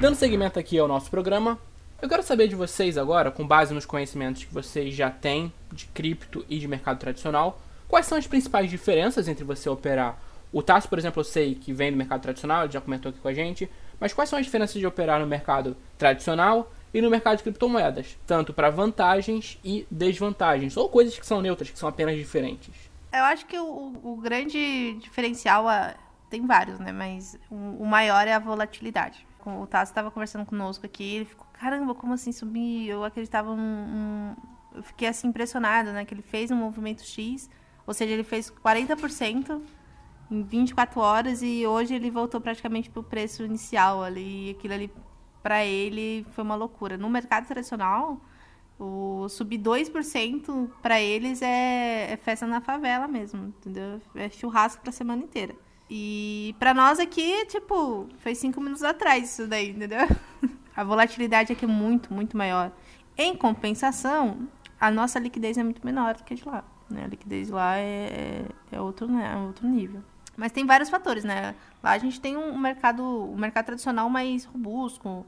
Dando seguimento aqui ao nosso programa, eu quero saber de vocês agora, com base nos conhecimentos que vocês já têm de cripto e de mercado tradicional, Quais são as principais diferenças entre você operar? O Tasso, por exemplo, eu sei que vem do mercado tradicional, ele já comentou aqui com a gente, mas quais são as diferenças de operar no mercado tradicional e no mercado de criptomoedas, tanto para vantagens e desvantagens, ou coisas que são neutras, que são apenas diferentes? Eu acho que o, o grande diferencial é, tem vários, né? Mas o, maior é a volatilidade. O Tasso estava conversando conosco aqui, ele ficou, caramba, como assim subir? Eu acreditava num, eu fiquei assim impressionada, né? Que ele fez um movimento X ou seja, ele fez 40% em 24 horas e hoje ele voltou praticamente para o preço inicial ali. Aquilo ali, para ele, foi uma loucura. No mercado tradicional, o subir 2% para eles é, é, festa na favela mesmo, entendeu? É churrasco para semana inteira. E para nós aqui, tipo, foi cinco minutos atrás isso daí, entendeu? A volatilidade aqui é muito, muito maior. Em compensação, a nossa liquidez é muito menor do que a de lá. Né? A liquidez lá é, é, outro, né? é outro nível. Mas tem vários fatores, né? Lá a gente tem um mercado, um mercado tradicional mais robusto,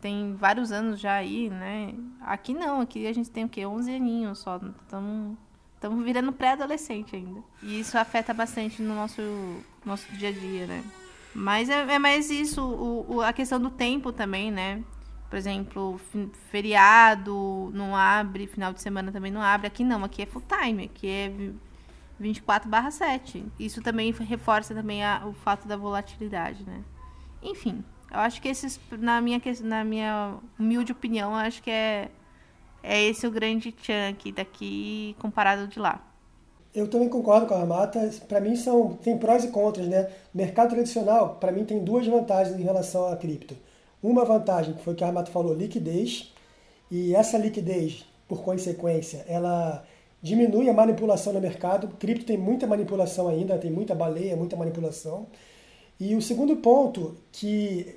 tem vários anos já aí, né? Aqui não, aqui a gente tem o quê? 11 aninhos só. Estamos estamos virando pré-adolescente ainda. E isso afeta bastante no nosso, nosso dia a dia, né? Mas é, é mais isso, o, o, a questão do tempo também, né? Por exemplo, feriado não abre, final de semana também não abre. Aqui não, aqui é full time, aqui é 24 barra 7. Isso também reforça também a, o fato da volatilidade, né? Enfim, eu acho que esses, na minha, na minha humilde opinião, acho que é, é esse o grande chunk daqui comparado de lá. Eu também concordo com a Mata. Para mim são tem prós e contras, né? Mercado tradicional, para mim tem duas vantagens em relação à cripto. Uma vantagem, que foi que a Armato falou, liquidez. E essa liquidez, por consequência, ela diminui a manipulação no mercado. O cripto tem muita manipulação ainda, tem muita baleia, muita manipulação. E o segundo ponto, que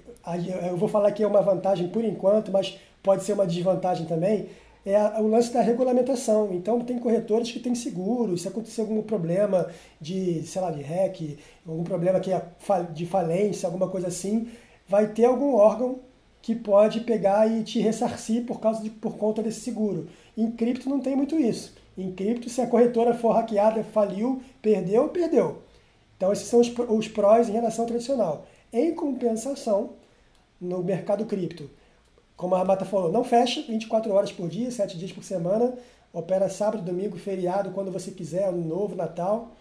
eu vou falar que é uma vantagem por enquanto, mas pode ser uma desvantagem também, é o lance da regulamentação. Então, tem corretores que têm seguro, se acontecer algum problema de, sei lá, de hack, algum problema que é de falência, alguma coisa assim, vai ter algum órgão que pode pegar e te ressarcir por causa de por conta desse seguro. Em cripto não tem muito isso. Em cripto, se a corretora for hackeada, faliu, perdeu, perdeu. Então esses são os, os prós em relação ao tradicional. Em compensação, no mercado cripto, como a Ramata falou, não fecha 24 horas por dia, 7 dias por semana, opera sábado, domingo, feriado, quando você quiser, ano novo, Natal,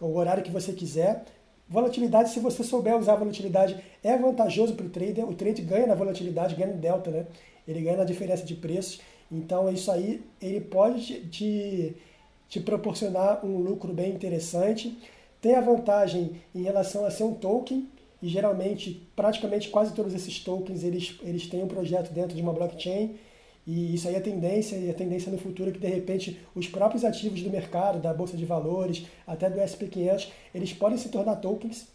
o horário que você quiser. Volatilidade, se você souber usar a volatilidade, é vantajoso para o trader. O trade ganha na volatilidade, ganha no delta, né? Ele ganha na diferença de preços. Então, isso aí, ele pode te, te proporcionar um lucro bem interessante. Tem a vantagem em relação a ser um token, e geralmente, praticamente quase todos esses tokens, eles, eles têm um projeto dentro de uma blockchain, e isso aí é tendência, e a tendência no futuro é que de repente os próprios ativos do mercado, da Bolsa de Valores, até do SP500, eles podem se tornar tokens,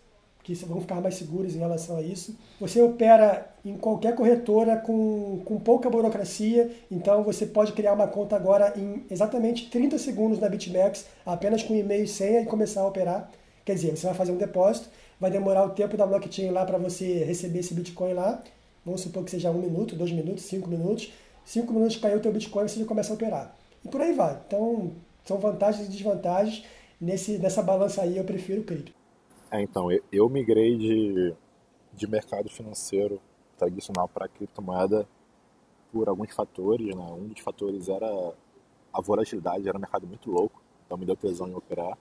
que vão ficar mais seguros em relação a isso. Você opera em qualquer corretora com, com pouca burocracia, então você pode criar uma conta agora em exatamente 30 segundos na BitMEX, apenas com e-mail e senha e começar a operar. Quer dizer, você vai fazer um depósito, vai demorar o tempo da blockchain lá para você receber esse Bitcoin lá, vamos supor que seja um minuto, dois minutos, cinco minutos, 5 minutos caiu o teu Bitcoin, você já começa a operar. e por aí vai. Então, são vantagens e desvantagens. Nesse, nessa balança aí, eu prefiro cripto. É, então, eu, eu migrei de, de mercado financeiro tradicional para criptomoeda por alguns fatores. Né? Um dos fatores era a volatilidade, era um mercado muito louco, então me deu tesão em operar.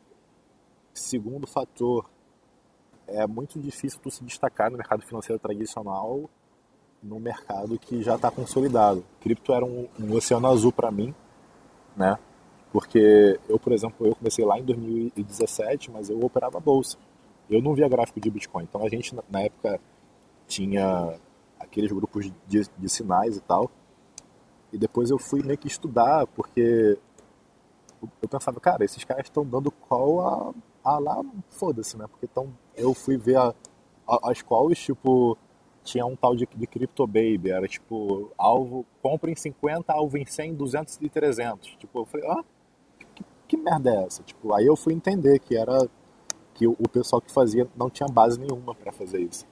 Segundo fator, é muito difícil tu se destacar no mercado financeiro tradicional no mercado que já está consolidado. Cripto era um, um oceano azul para mim, né? Porque eu, por exemplo, eu comecei lá em 2017, mas eu operava bolsa. Eu não via gráfico de Bitcoin. Então a gente, na época, tinha aqueles grupos de, de sinais e tal. E depois eu fui meio que estudar, porque eu pensava, cara, esses caras estão dando call a, a lá, foda-se, né? Porque tão, eu fui ver a, a, as calls, tipo, tinha um tal de, de Crypto Baby, era tipo, alvo, compra em 50, alvo em 100, 200 e 300. Tipo, eu falei, ah, que, que merda é essa? Tipo, aí eu fui entender que era que o, o pessoal que fazia não tinha base nenhuma para fazer isso.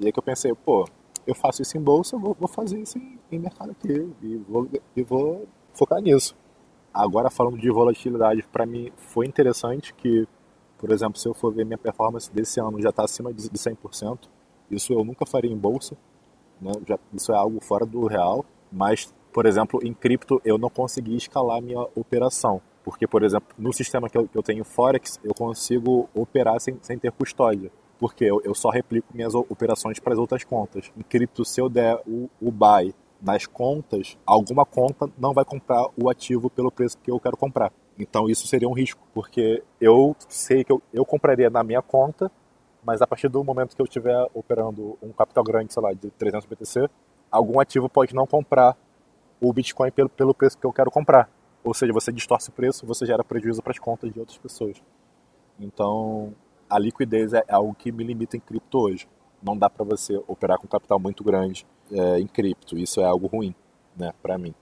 E aí que eu pensei, pô, eu faço isso em bolsa, eu vou, vou fazer isso em, em mercado aqui e vou, e vou focar nisso. Agora, falando de volatilidade, para mim foi interessante que, por exemplo, se eu for ver minha performance desse ano já está acima de 100%. Isso eu nunca faria em bolsa, né? já, isso é algo fora do real. Mas, por exemplo, em cripto eu não consegui escalar minha operação. Porque, por exemplo, no sistema que eu, que eu tenho Forex, eu consigo operar sem, sem ter custódia porque eu, eu só replico minhas operações para as outras contas. Em cripto, se eu der o, o buy nas contas, alguma conta não vai comprar o ativo pelo preço que eu quero comprar. Então isso seria um risco, porque eu sei que eu, eu compraria na minha conta, mas a partir do momento que eu estiver operando um capital grande, sei lá, de 300 BTC, algum ativo pode não comprar o Bitcoin pelo, pelo preço que eu quero comprar. Ou seja, você distorce o preço, você gera prejuízo para as contas de outras pessoas. Então, a liquidez é algo que me limita em cripto hoje. Não dá para você operar com capital muito grande é, em cripto. Isso é algo ruim, né, para mim.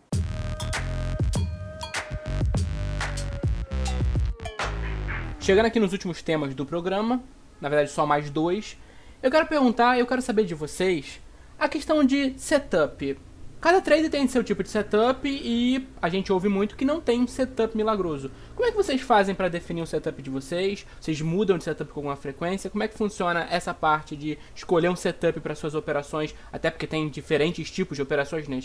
Chegando aqui nos últimos temas do programa, na verdade só mais dois, eu quero perguntar, eu quero saber de vocês a questão de setup. Cada trader tem seu tipo de setup e a gente ouve muito que não tem um setup milagroso. Como é que vocês fazem para definir o setup de vocês? Vocês mudam de setup com alguma frequência? Como é que funciona essa parte de escolher um setup para suas operações? Até porque tem diferentes tipos de operações, né?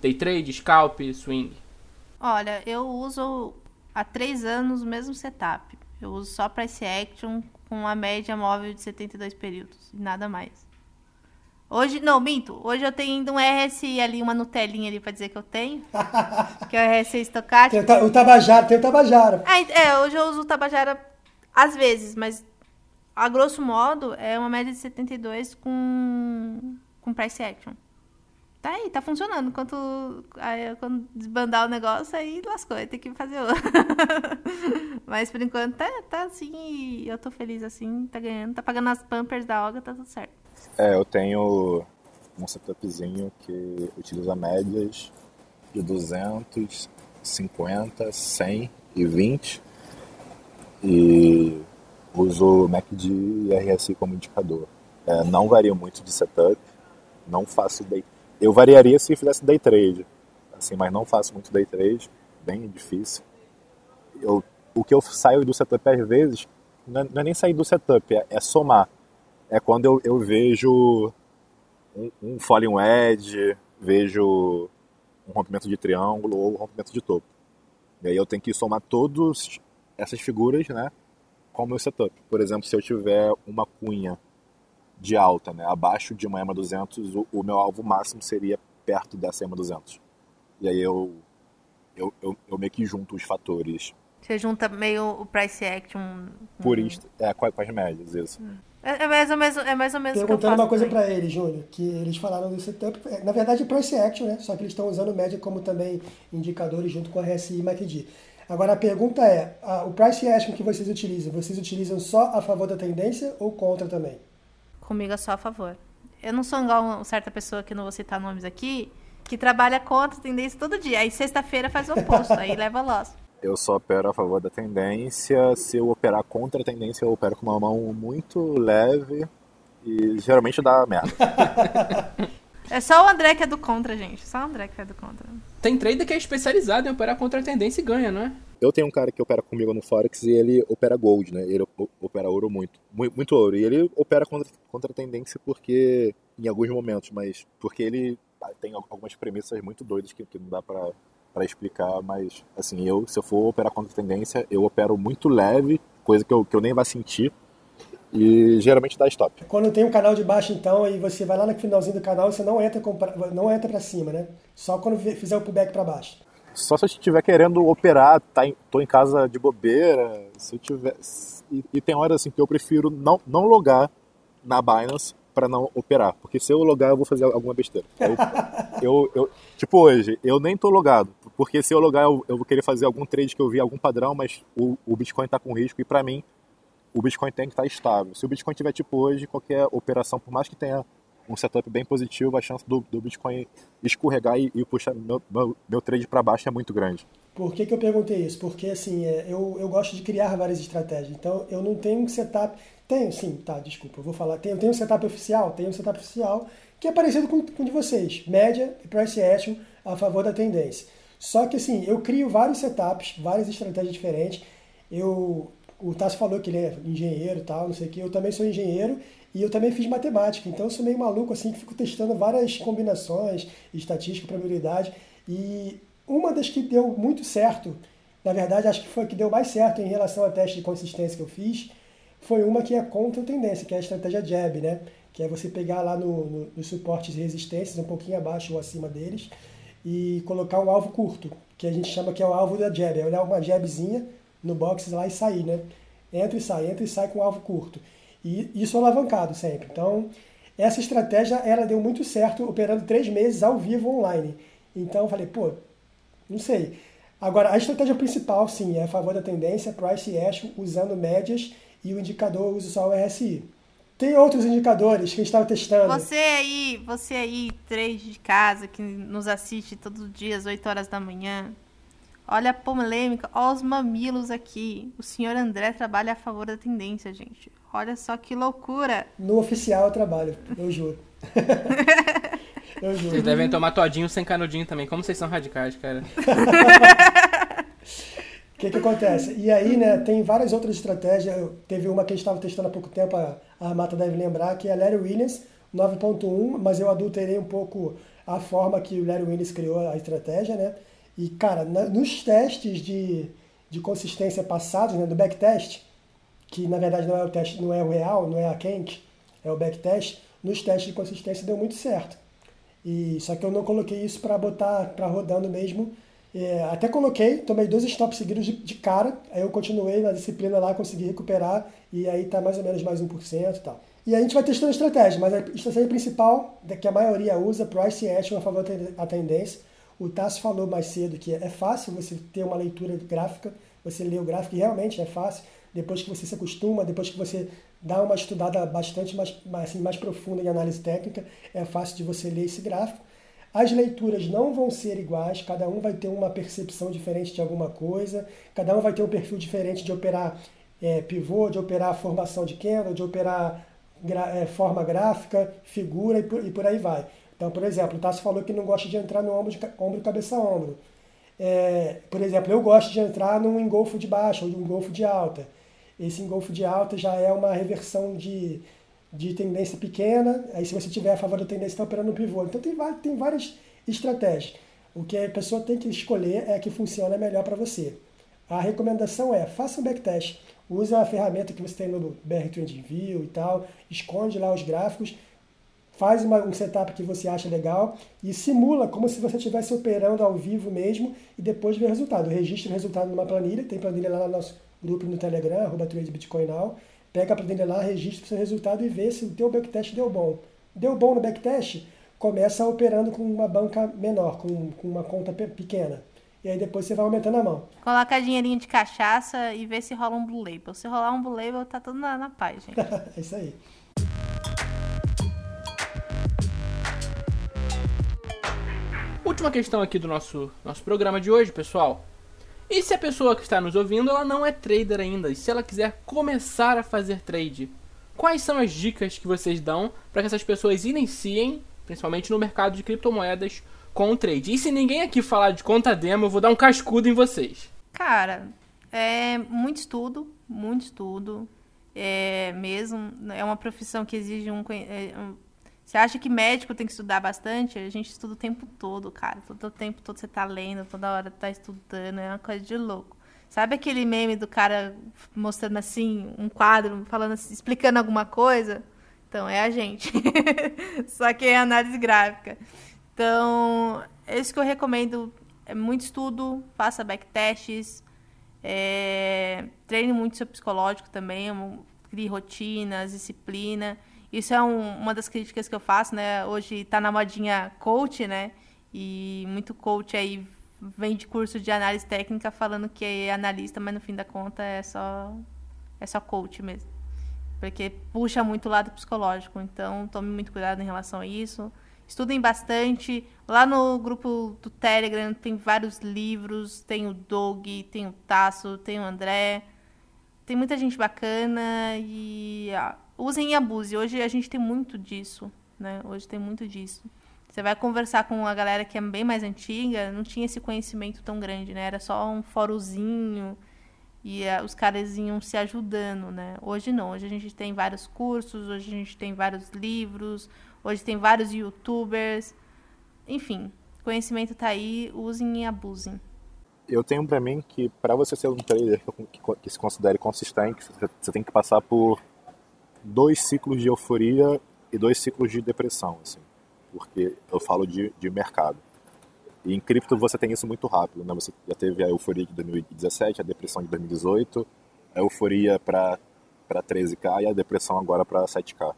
Day trade, scalp, swing. Olha, eu uso há três anos o mesmo setup. Eu uso só price action com uma média móvel de 72 períodos e nada mais. Hoje, não, minto. Hoje eu tenho ainda um RSI ali, uma Nutelinha ali pra dizer que eu tenho. que é o RSI estocástico. Tem o, Tabajara, tem o Tabajara. Ah, é, hoje eu uso o Tabajara às vezes, mas a grosso modo é uma média de 72 com, com price action. Tá aí, tá funcionando. Enquanto aí, quando desbandar o negócio, aí lascou, aí tem que fazer outro. mas por enquanto tá, tá assim eu tô feliz assim, tá ganhando, tá pagando as pampers da Olga, tá tudo certo. É, eu tenho um setupzinho que utiliza médias de 200, 50, 100 e 20 e uso o MACD e RSI como indicador. É, não varia muito de setup, não faço day... Eu variaria se fizesse day trade, assim, mas não faço muito day trade, bem difícil. Eu, o que eu saio do setup às vezes, não é, não é nem sair do setup, é, é somar é quando eu, eu vejo um, um falling wedge, vejo um rompimento de triângulo ou um rompimento de topo. E aí eu tenho que somar todas essas figuras, né, com o meu setup. Por exemplo, se eu tiver uma cunha de alta, né, abaixo de uma EMA 200, o, o meu alvo máximo seria perto dessa EMA 200. E aí eu, eu, eu, eu meio que junto os fatores. Você junta meio o price action. Por isso, é, com, as médias, isso. Hum. É, é, mais ou menos, é mais ou menos Perguntando uma coisa para eles, Júnior, que eles falaram do setup, é, na verdade price action, né? Só que eles estão usando média como também indicadores junto com a RSI e MACD. Agora a pergunta é, a, o price action que vocês utilizam, vocês utilizam só a favor da tendência ou contra também? Comigo é só a favor. Eu não sou igual uma certa pessoa que não vou citar nomes aqui, que trabalha contra a tendência todo dia. Aí sexta-feira faz o oposto, aí leva loss eu só opero a favor da tendência. Se eu operar contra a tendência, eu opero com uma mão muito leve e geralmente dá merda. é só o André que é do contra, gente. Só o André que é do contra. tem trader que é especializado em operar contra a tendência e ganha, não é? Eu tenho um cara que opera comigo no Forex e ele opera gold, né? Ele opera ouro muito, muito ouro. E ele opera contra, contra a tendência porque, em alguns momentos, mas porque ele tem algumas premissas muito doidas que, que não dá para para explicar, mas assim, eu, se eu for operar contra a tendência, eu opero muito leve, coisa que eu, que eu nem vai sentir, e geralmente dá stop. Quando tem um canal de baixo, então, e você vai lá no finalzinho do canal, você não entra, não entra para cima, né? Só quando fizer o pullback para baixo. Só se eu estiver querendo operar, tá em, tô em casa de bobeira, se eu tiver. E, e, tem horas assim que eu prefiro não, não logar na Binance para não operar. Porque se eu logar, eu vou fazer alguma besteira. Eu, eu, eu, tipo hoje, eu nem tô logado. Porque se eu logar, eu, eu, vou querer fazer algum trade que eu vi algum padrão, mas o, o Bitcoin tá com risco. E para mim, o Bitcoin tem que estar tá estável. Se o Bitcoin tiver tipo hoje, qualquer operação, por mais que tenha um setup bem positivo, a chance do, do Bitcoin escorregar e, e puxar meu, meu, meu trade para baixo é muito grande. Por que, que eu perguntei isso? Porque assim, é, eu, eu gosto de criar várias estratégias. Então eu não tenho um setup. Tenho, sim, tá, desculpa, eu vou falar. Tenho, tenho um setup oficial, tenho um setup oficial que é parecido com, com o de vocês. Média e price action a favor da tendência. Só que assim, eu crio vários setups, várias estratégias diferentes. Eu, o Tassi falou que ele é engenheiro e tal, não sei o que. Eu também sou engenheiro e eu também fiz matemática, então eu sou meio maluco assim, que fico testando várias combinações, estatística, probabilidade. E uma das que deu muito certo, na verdade acho que foi a que deu mais certo em relação ao teste de consistência que eu fiz, foi uma que é contra a tendência, que é a estratégia jab, né? Que é você pegar lá no, no, nos suportes e resistências, um pouquinho abaixo ou acima deles, e colocar um alvo curto, que a gente chama que é o alvo da jab. É olhar uma jabzinha no box lá e sair, né? Entra e sai, entra e sai com um alvo curto. E isso alavancado sempre. Então, essa estratégia ela deu muito certo operando três meses ao vivo online. Então eu falei, pô, não sei. Agora, a estratégia principal, sim, é a favor da tendência, price action, usando médias e o indicador usa só o RSI. Tem outros indicadores que a gente estava testando. Você aí, você aí, três de casa, que nos assiste todos os dias, 8 horas da manhã. Olha a polêmica, olha os mamilos aqui. O senhor André trabalha a favor da tendência, gente. Olha só que loucura. No oficial eu trabalho, eu juro. eu juro. Vocês devem tomar todinho sem canudinho também. Como vocês são radicais, cara. O que, que acontece? E aí, né, tem várias outras estratégias. Teve uma que a gente estava testando há pouco tempo, a, a Mata deve lembrar, que é a Larry Williams 9.1, mas eu adulterei um pouco a forma que o Larry Williams criou a estratégia, né? E, cara, na, nos testes de, de consistência passados, né, do backtest, que na verdade não é o teste, não é o real, não é a quente, é o backtest, nos testes de consistência deu muito certo. E só que eu não coloquei isso para botar para rodando mesmo. É, até coloquei, tomei dois stops seguidos de, de, cara, aí eu continuei na disciplina lá, consegui recuperar e aí tá mais ou menos mais 1% e tal. E a gente vai testando estratégia, mas a estratégia principal, que a maioria usa, price action a favor da tendência. O Tassi falou mais cedo que é fácil você ter uma leitura gráfica, você lê o gráfico e realmente é fácil depois que você se acostuma, depois que você dá uma estudada bastante mais, assim, mais profunda em análise técnica, é fácil de você ler esse gráfico. As leituras não vão ser iguais, cada um vai ter uma percepção diferente de alguma coisa, cada um vai ter um perfil diferente de operar é, pivô, de operar formação de candle, de operar é, forma gráfica, figura e por, e por, aí vai. Então, por exemplo, o Tassi falou que não gosta de entrar no ombro, de, ombro cabeça a ombro. É, por exemplo, eu gosto de entrar num engolfo de baixa ou num engolfo de alta. Esse engolfo de alta já é uma reversão de, de tendência pequena. Aí, se você tiver a favor da tendência, está operando no pivô. Então, tem, tem várias estratégias. O que a pessoa tem que escolher é a que funciona melhor para você. A recomendação é, faça um backtest. Usa a ferramenta que você tem no BR View e tal, esconde lá os gráficos, faz uma, um setup que você acha legal e simula como se você estivesse operando ao vivo mesmo e depois vê o resultado. Registra o resultado numa planilha, tem planilha lá no nosso grupo no Telegram, arroba TradeBitcoinNow, pega a planilha lá, registra o seu resultado e vê se o teu backtest deu bom. Deu bom no backtest, começa operando com uma banca menor, com, com uma conta pequena. E aí depois você vai aumentando a mão. Coloca dinheirinho de cachaça e vê se rola um Blue Label. Se rolar um Blue Label, tá tudo na, na paz, gente. é isso aí. Última questão aqui do nosso, nosso programa de hoje, pessoal. E se a pessoa que está nos ouvindo ela não é trader ainda, e se ela quiser começar a fazer trade, quais são as dicas que vocês dão para que essas pessoas iniciem, principalmente no mercado de criptomoedas, com o trade. E se ninguém aqui falar de conta demo, eu vou dar um cascudo em vocês. Cara, é muito estudo, muito estudo. É mesmo. É uma profissão que exige um, é. Você acha que médico tem que estudar bastante? A gente estuda o tempo todo, cara. Todo o tempo todo você tá lendo, toda hora tá estudando. É uma coisa de louco. Sabe aquele meme do cara mostrando assim, um quadro, falando assim, explicando alguma coisa? Então, é a gente. Só que é análise gráfica. Então, é isso que eu recomendo. É muito estudo, faça backtests, é, treine muito seu psicológico também, crie rotinas, disciplina. Isso é um, uma das críticas que eu faço, né? Hoje está na modinha coach, né? E muito coach aí vem de curso de análise técnica falando que é analista, mas no fim da conta é só é só coach mesmo. Porque puxa muito o lado psicológico. Então, tome muito cuidado em relação a isso. Estudem bastante. Lá no grupo do Telegram tem vários livros. Tem o Doug, tem o Tasso, tem o André. Tem muita gente bacana e ah, usem e abusem. Hoje a gente tem muito disso, né? Hoje tem muito disso. Você vai conversar com a galera que é bem mais antiga, não tinha esse conhecimento tão grande, né? Era só um forozinho e uh, os caras iam se ajudando, né? Hoje não, hoje a gente tem vários cursos, hoje a gente tem vários livros, hoje tem vários youtubers. Enfim, conhecimento tá aí, usem e abusem. Eu tenho para mim que para você ser um trader que se considere consistente, você tem que passar por dois ciclos de euforia e dois ciclos de depressão, assim porque eu falo de, de mercado. E em cripto você tem isso muito rápido, né? Você já teve a euforia de 2017, a depressão de 2018, a euforia para 13k e a depressão agora para 7k,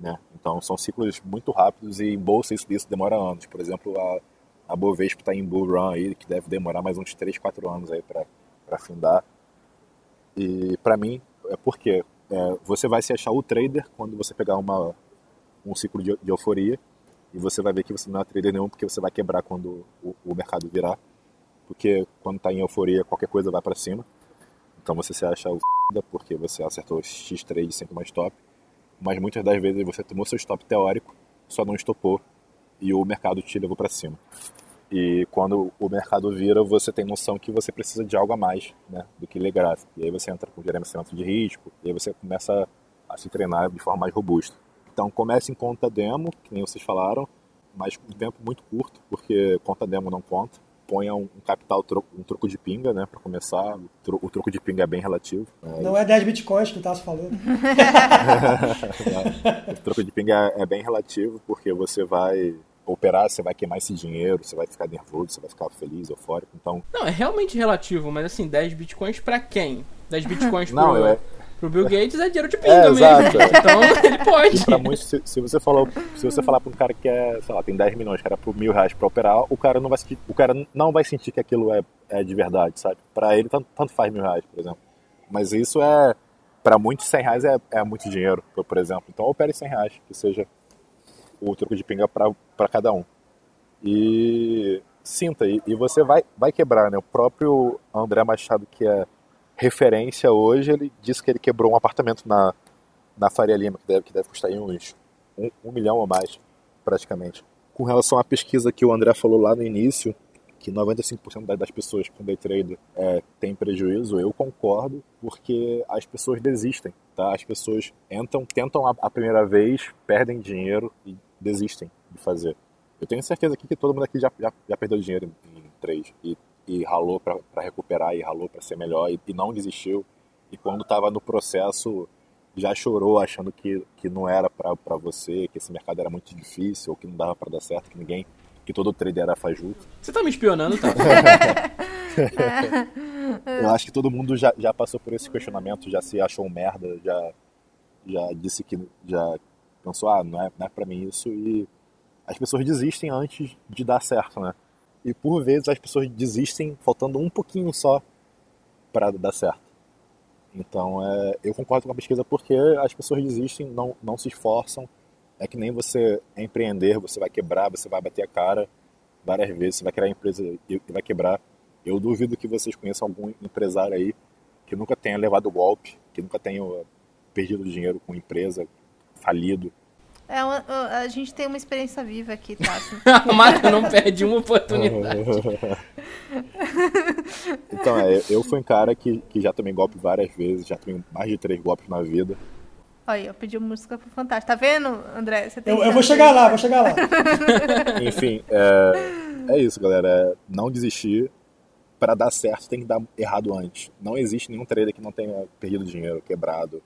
né? Então são ciclos muito rápidos e em bolsa isso, isso demora anos. Por exemplo, a, a Bovespa está em bull run aí, que deve demorar mais uns 3, 4 anos aí para afundar. E para mim, é porque é, você vai se achar o trader quando você pegar uma, um ciclo de, de euforia e você vai ver que você não é trader nenhum porque você vai quebrar quando o, o mercado virar. Porque quando está em euforia, qualquer coisa vai para cima. Então você se acha o f... porque você acertou X trade sempre mais top. Mas muitas das vezes você tomou seu stop teórico, só não estopou e o mercado te levou para cima. E quando o mercado vira, você tem noção que você precisa de algo a mais né, do que ler gráfico. E aí você entra com gerenciamento de risco, e aí você começa a se treinar de forma mais robusta. Então comece em conta demo, que nem vocês falaram, mas com um tempo muito curto, porque conta demo não conta. Ponha um, capital, um troco de pinga, né, para começar. O, troco de pinga é bem relativo. Né? Não é 10 bitcoins que o Tasso falou. o troco de pinga é, é bem relativo, porque você vai operar, você vai queimar esse dinheiro, você vai ficar nervoso, você vai ficar feliz, eufórico, então... Não, é realmente relativo, mas assim, 10 bitcoins para quem? 10 bitcoins não, pro... É, Pro Bill Gates é dinheiro de pinga é, mesmo. Exato. Então ele pode. Pra muitos, se, se, você falou, se você falar pra um cara que é, sei lá, tem 10 milhões, era por mil reais pra operar, o cara não vai sentir, o cara não vai sentir que aquilo é, é de verdade, sabe? Pra ele, tanto, tanto faz mil reais, por exemplo. Mas isso é, pra muitos, 100 reais é, é muito dinheiro, por exemplo. Então opere 100 reais, que seja o troco de pinga pra cada um. E sinta, e, e você vai, vai quebrar, né? O próprio André Machado, que é referência hoje, ele disse que ele quebrou um apartamento na, na Faria Lima, que deve, que deve custar uns um, um milhão ou mais, praticamente. Com relação à pesquisa que o André falou lá no início, que 95% das pessoas com day trade é, tem prejuízo, eu concordo, porque as pessoas desistem, tá? As pessoas entram, tentam a, a primeira vez, perdem dinheiro e desistem de fazer. Eu tenho certeza aqui que todo mundo aqui já, já, já perdeu dinheiro em, em trade. E e ralou para recuperar e ralou para ser melhor e, e, não desistiu. E quando estava no processo, já chorou achando que, que não era para você, que esse mercado era muito difícil, ou que não dava para dar certo, que ninguém, que todo trader era fajuto. Você tá me espionando, tá? Eu acho que todo mundo já, já passou por esse questionamento, já se achou um merda, já, já disse que já pensou, ah, não é, não é para mim isso, e as pessoas desistem antes de dar certo, né? E por vezes as pessoas desistem faltando um pouquinho só para dar certo. Então é, eu concordo com a pesquisa porque as pessoas desistem, não, não se esforçam. É que nem você empreender, você vai quebrar, você vai bater a cara várias vezes, você vai criar empresa e vai quebrar. Eu duvido que vocês conheçam algum empresário aí que nunca tenha levado golpe, que nunca tenha perdido dinheiro com empresa, falido. É uma- a gente tem uma experiência viva aqui, tá? A marca não perde uma oportunidade. então, é, eu fui um cara que, que já tomei golpe várias vezes, já tomei mais de três golpes na vida. Olha, eu pedi música pro Fantástico. Tá vendo, André? Você tem Eu, eu vou chegar lá, vou chegar lá. Enfim, é, é isso, galera. É não desistir. Pra dar certo, tem que dar errado antes. Não existe nenhum trader que não tenha perdido dinheiro, quebrado,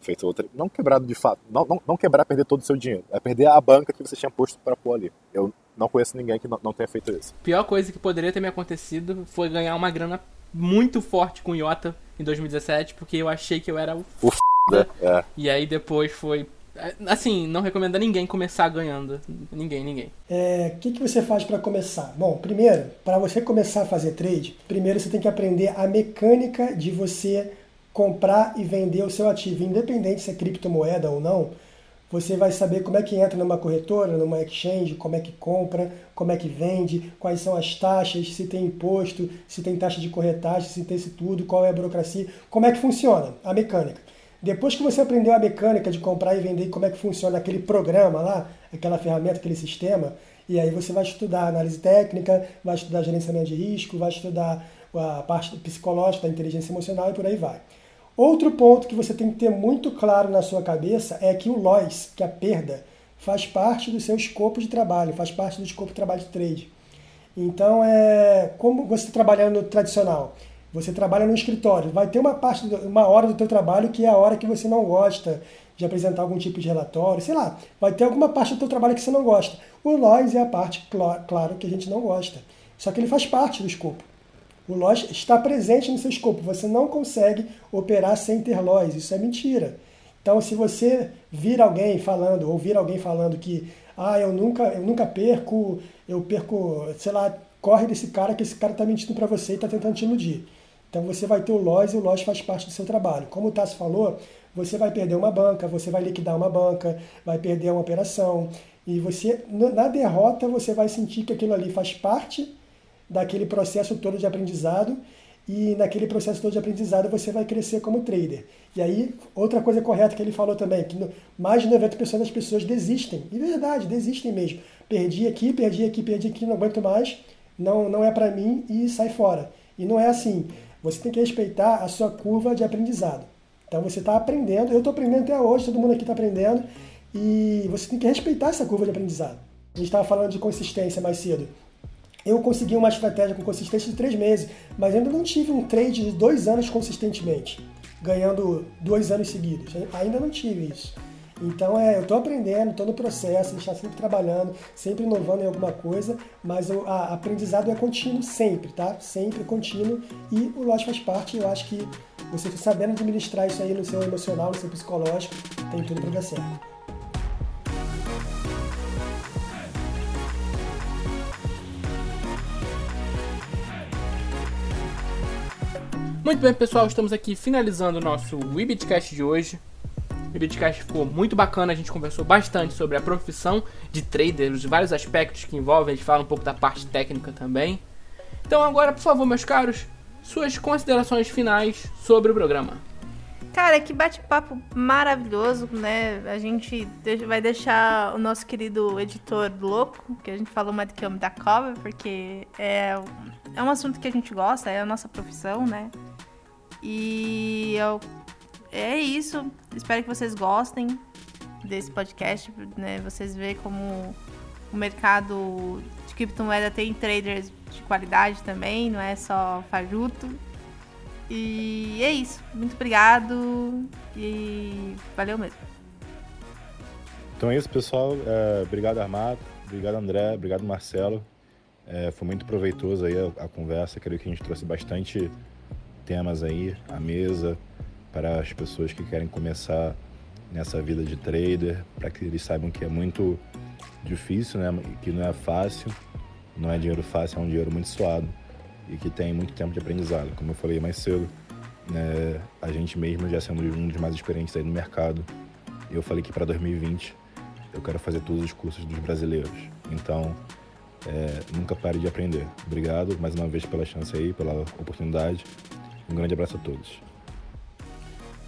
feito outra. Não quebrado de fato. Não, não, não quebrar, perder todo o seu dinheiro. É perder a banca que você tinha posto pra pôr ali. Eu não conheço ninguém que não, não tenha feito isso. pior coisa que poderia ter me acontecido foi ganhar uma grana muito forte com o Iota em 2017, porque eu achei que eu era o O f. É. E aí depois foi. Assim, não recomendo a ninguém começar ganhando. Ninguém, ninguém. É, O que, que você faz para começar? Bom, primeiro, para você começar a fazer trade, primeiro você tem que aprender a mecânica de você comprar e vender o seu ativo, independente se é criptomoeda ou não. Você vai saber como é que entra numa corretora, numa exchange, como é que compra, como é que vende, quais são as taxas, se tem imposto, se tem taxa de corretagem, se tem isso tudo, qual é a burocracia, como é que funciona a mecânica. Depois que você aprendeu a mecânica de comprar e vender, como é que funciona aquele programa lá, aquela ferramenta, aquele sistema, e aí você vai estudar análise técnica, vai estudar gerenciamento de risco, vai estudar a parte psicológica, da inteligência emocional e por aí vai. Outro ponto que você tem que ter muito claro na sua cabeça é que o loss, que é a perda, faz parte do seu escopo de trabalho, faz parte do escopo de trabalho de trade. Então, é como você trabalhando no tradicional, você trabalha no escritório, vai ter uma parte, uma hora do teu trabalho que é a hora que você não gosta de apresentar algum tipo de relatório, sei lá, vai ter alguma parte do teu trabalho que você não gosta. O loss é a parte, cla- claro, que a gente não gosta. Só que ele faz parte do escopo. O loss está presente no seu escopo. Você não consegue operar sem ter loss. Isso é mentira. Então, se você vir alguém falando, ouvir alguém falando que ah, eu nunca, eu nunca perco, eu perco, sei lá, corre desse cara que esse cara está mentindo para você e está tentando te iludir. Então você vai ter o loss e o loss faz parte do seu trabalho. Como o Tassi falou, você vai perder uma banca, você vai liquidar uma banca, vai perder uma operação. E você, na derrota, você vai sentir que aquilo ali faz parte daquele processo todo de aprendizado e naquele processo todo de aprendizado você vai crescer como trader. E aí, outra coisa correta que ele falou também, que mais de 90% das pessoas desistem. E verdade, desistem mesmo. Perdi aqui, perdi aqui, perdi aqui, não aguento mais, não, não é para mim e sai fora. E não é assim. Você tem que respeitar a sua curva de aprendizado. Então você está aprendendo, eu estou aprendendo até hoje, todo mundo aqui está aprendendo, e você tem que respeitar essa curva de aprendizado. A gente estava falando de consistência mais cedo. Eu consegui uma estratégia com consistência de três meses, mas ainda não tive um trade de dois anos consistentemente, ganhando dois anos seguidos. Ainda não tive isso. Então é, eu estou aprendendo, estou no processo, a gente está sempre trabalhando, sempre inovando em alguma coisa, mas o aprendizado é contínuo sempre, tá? Sempre contínuo e o loss faz parte. Eu acho que você sabendo administrar isso aí no seu emocional, no seu psicológico, tem tudo para dar certo. Muito bem, pessoal, estamos aqui finalizando o nosso Webitcast de hoje. O Webitcast ficou muito bacana, a gente conversou bastante sobre a profissão de trader, os vários aspectos que envolvem, a gente fala um pouco da parte técnica também. Então agora, por favor, meus caros, suas considerações finais sobre o programa. Cara, que bate-papo maravilhoso, né? A gente vai deixar o nosso querido editor louco, que a gente falou mais do que homem da cova, porque é, é um assunto que a gente gosta, é a nossa profissão, né? E eu, é isso. Espero que vocês gostem desse podcast, né? Vocês veem como o mercado de criptomoeda tem traders de qualidade também, não é só fajuto. E é isso. Muito obrigado. E valeu mesmo. Então é isso, pessoal. É, obrigado, Armado. Obrigado, André. Obrigado, Marcelo. É, foi muito proveitoso aí a, a conversa. Creio que a gente trouxe bastante temas aí à mesa para as pessoas que querem começar nessa vida de trader, para que eles saibam que é muito difícil, né? Que não é fácil, não é dinheiro fácil, é um dinheiro muito suado e que tem muito tempo de aprendizado. Como eu falei mais cedo, né? A gente mesmo já sendo um dos mais experientes aí no mercado, eu falei que para 2020 eu quero fazer todos os cursos dos brasileiros. Então, é, nunca pare de aprender. Obrigado mais uma vez pela chance aí, pela oportunidade. Um grande abraço a todos.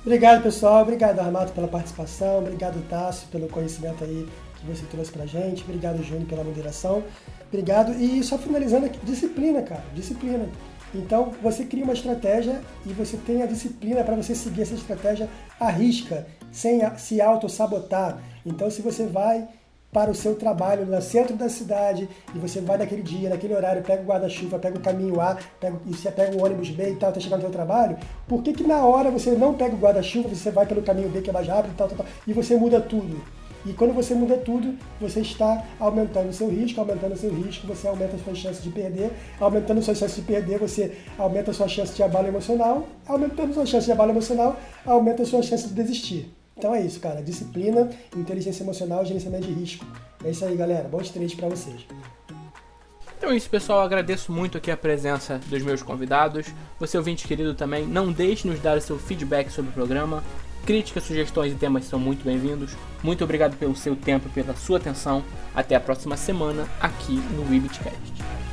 Obrigado, pessoal. Obrigado, Armato, pela participação. Obrigado, Tássio, pelo conhecimento aí que você trouxe pra gente. Obrigado, Júnior, pela moderação. Obrigado. E só finalizando aqui, disciplina, cara. Disciplina. Então, você cria uma estratégia e você tem a disciplina para você seguir essa estratégia à risca, sem se auto-sabotar. Então, se você vai para o seu trabalho no centro da cidade e você vai naquele dia, naquele horário, pega o guarda-chuva, pega o caminho A, pega, e você pega o ônibus B e tal, até chegar no seu trabalho, por que, que na hora você não pega o guarda-chuva, você vai pelo caminho B que é mais rápido e tal, tal, tal, e você muda tudo? E quando você muda tudo, você está aumentando o seu risco, aumentando o seu risco, você aumenta as suas chances de perder, aumentando as suas chances de perder, você aumenta a sua chance de abalo emocional, aumentando a sua chance de abalo emocional, aumenta a sua chance de desistir. Então é isso, cara. Disciplina, inteligência emocional gerenciamento de risco. É isso aí, galera. Bons trades para vocês. Então é isso, pessoal. Eu agradeço muito aqui a presença dos meus convidados. Você, ouvinte querido, também, não deixe de nos dar o seu feedback sobre o programa. Críticas, sugestões e temas são muito bem-vindos. Muito obrigado pelo seu tempo e pela sua atenção. Até a próxima semana aqui no Webitcast.